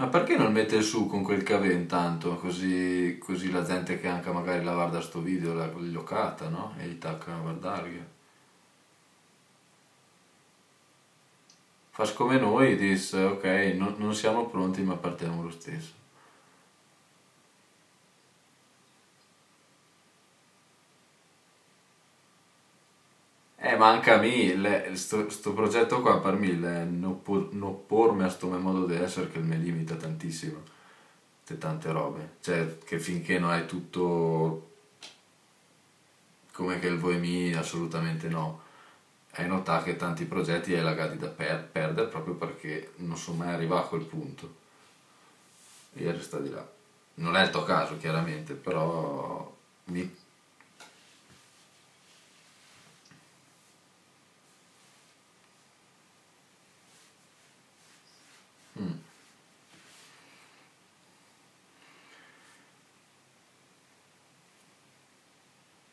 Ma perché non mette su con quel cave intanto? Così, così la gente che anche magari la guarda sto video la locata, no? E gli tacca a guardare. Fas come noi, dice ok, no, non siamo pronti ma partiamo lo stesso. Eh, ma anche a me, questo progetto qua per me è non, oppormi a questo mio modo di essere che mi limita tantissimo. Te tante robe. Cioè, che finché non hai tutto come che il vuoi mi, assolutamente no. Hai notato che tanti progetti hai lagati da per- perdere proprio perché non sono mai arrivato a quel punto. E resta di là. Non è il tuo caso, chiaramente, però mi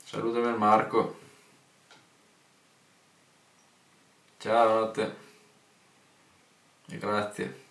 Salutami al Marco. Ciao, notte. E grazie.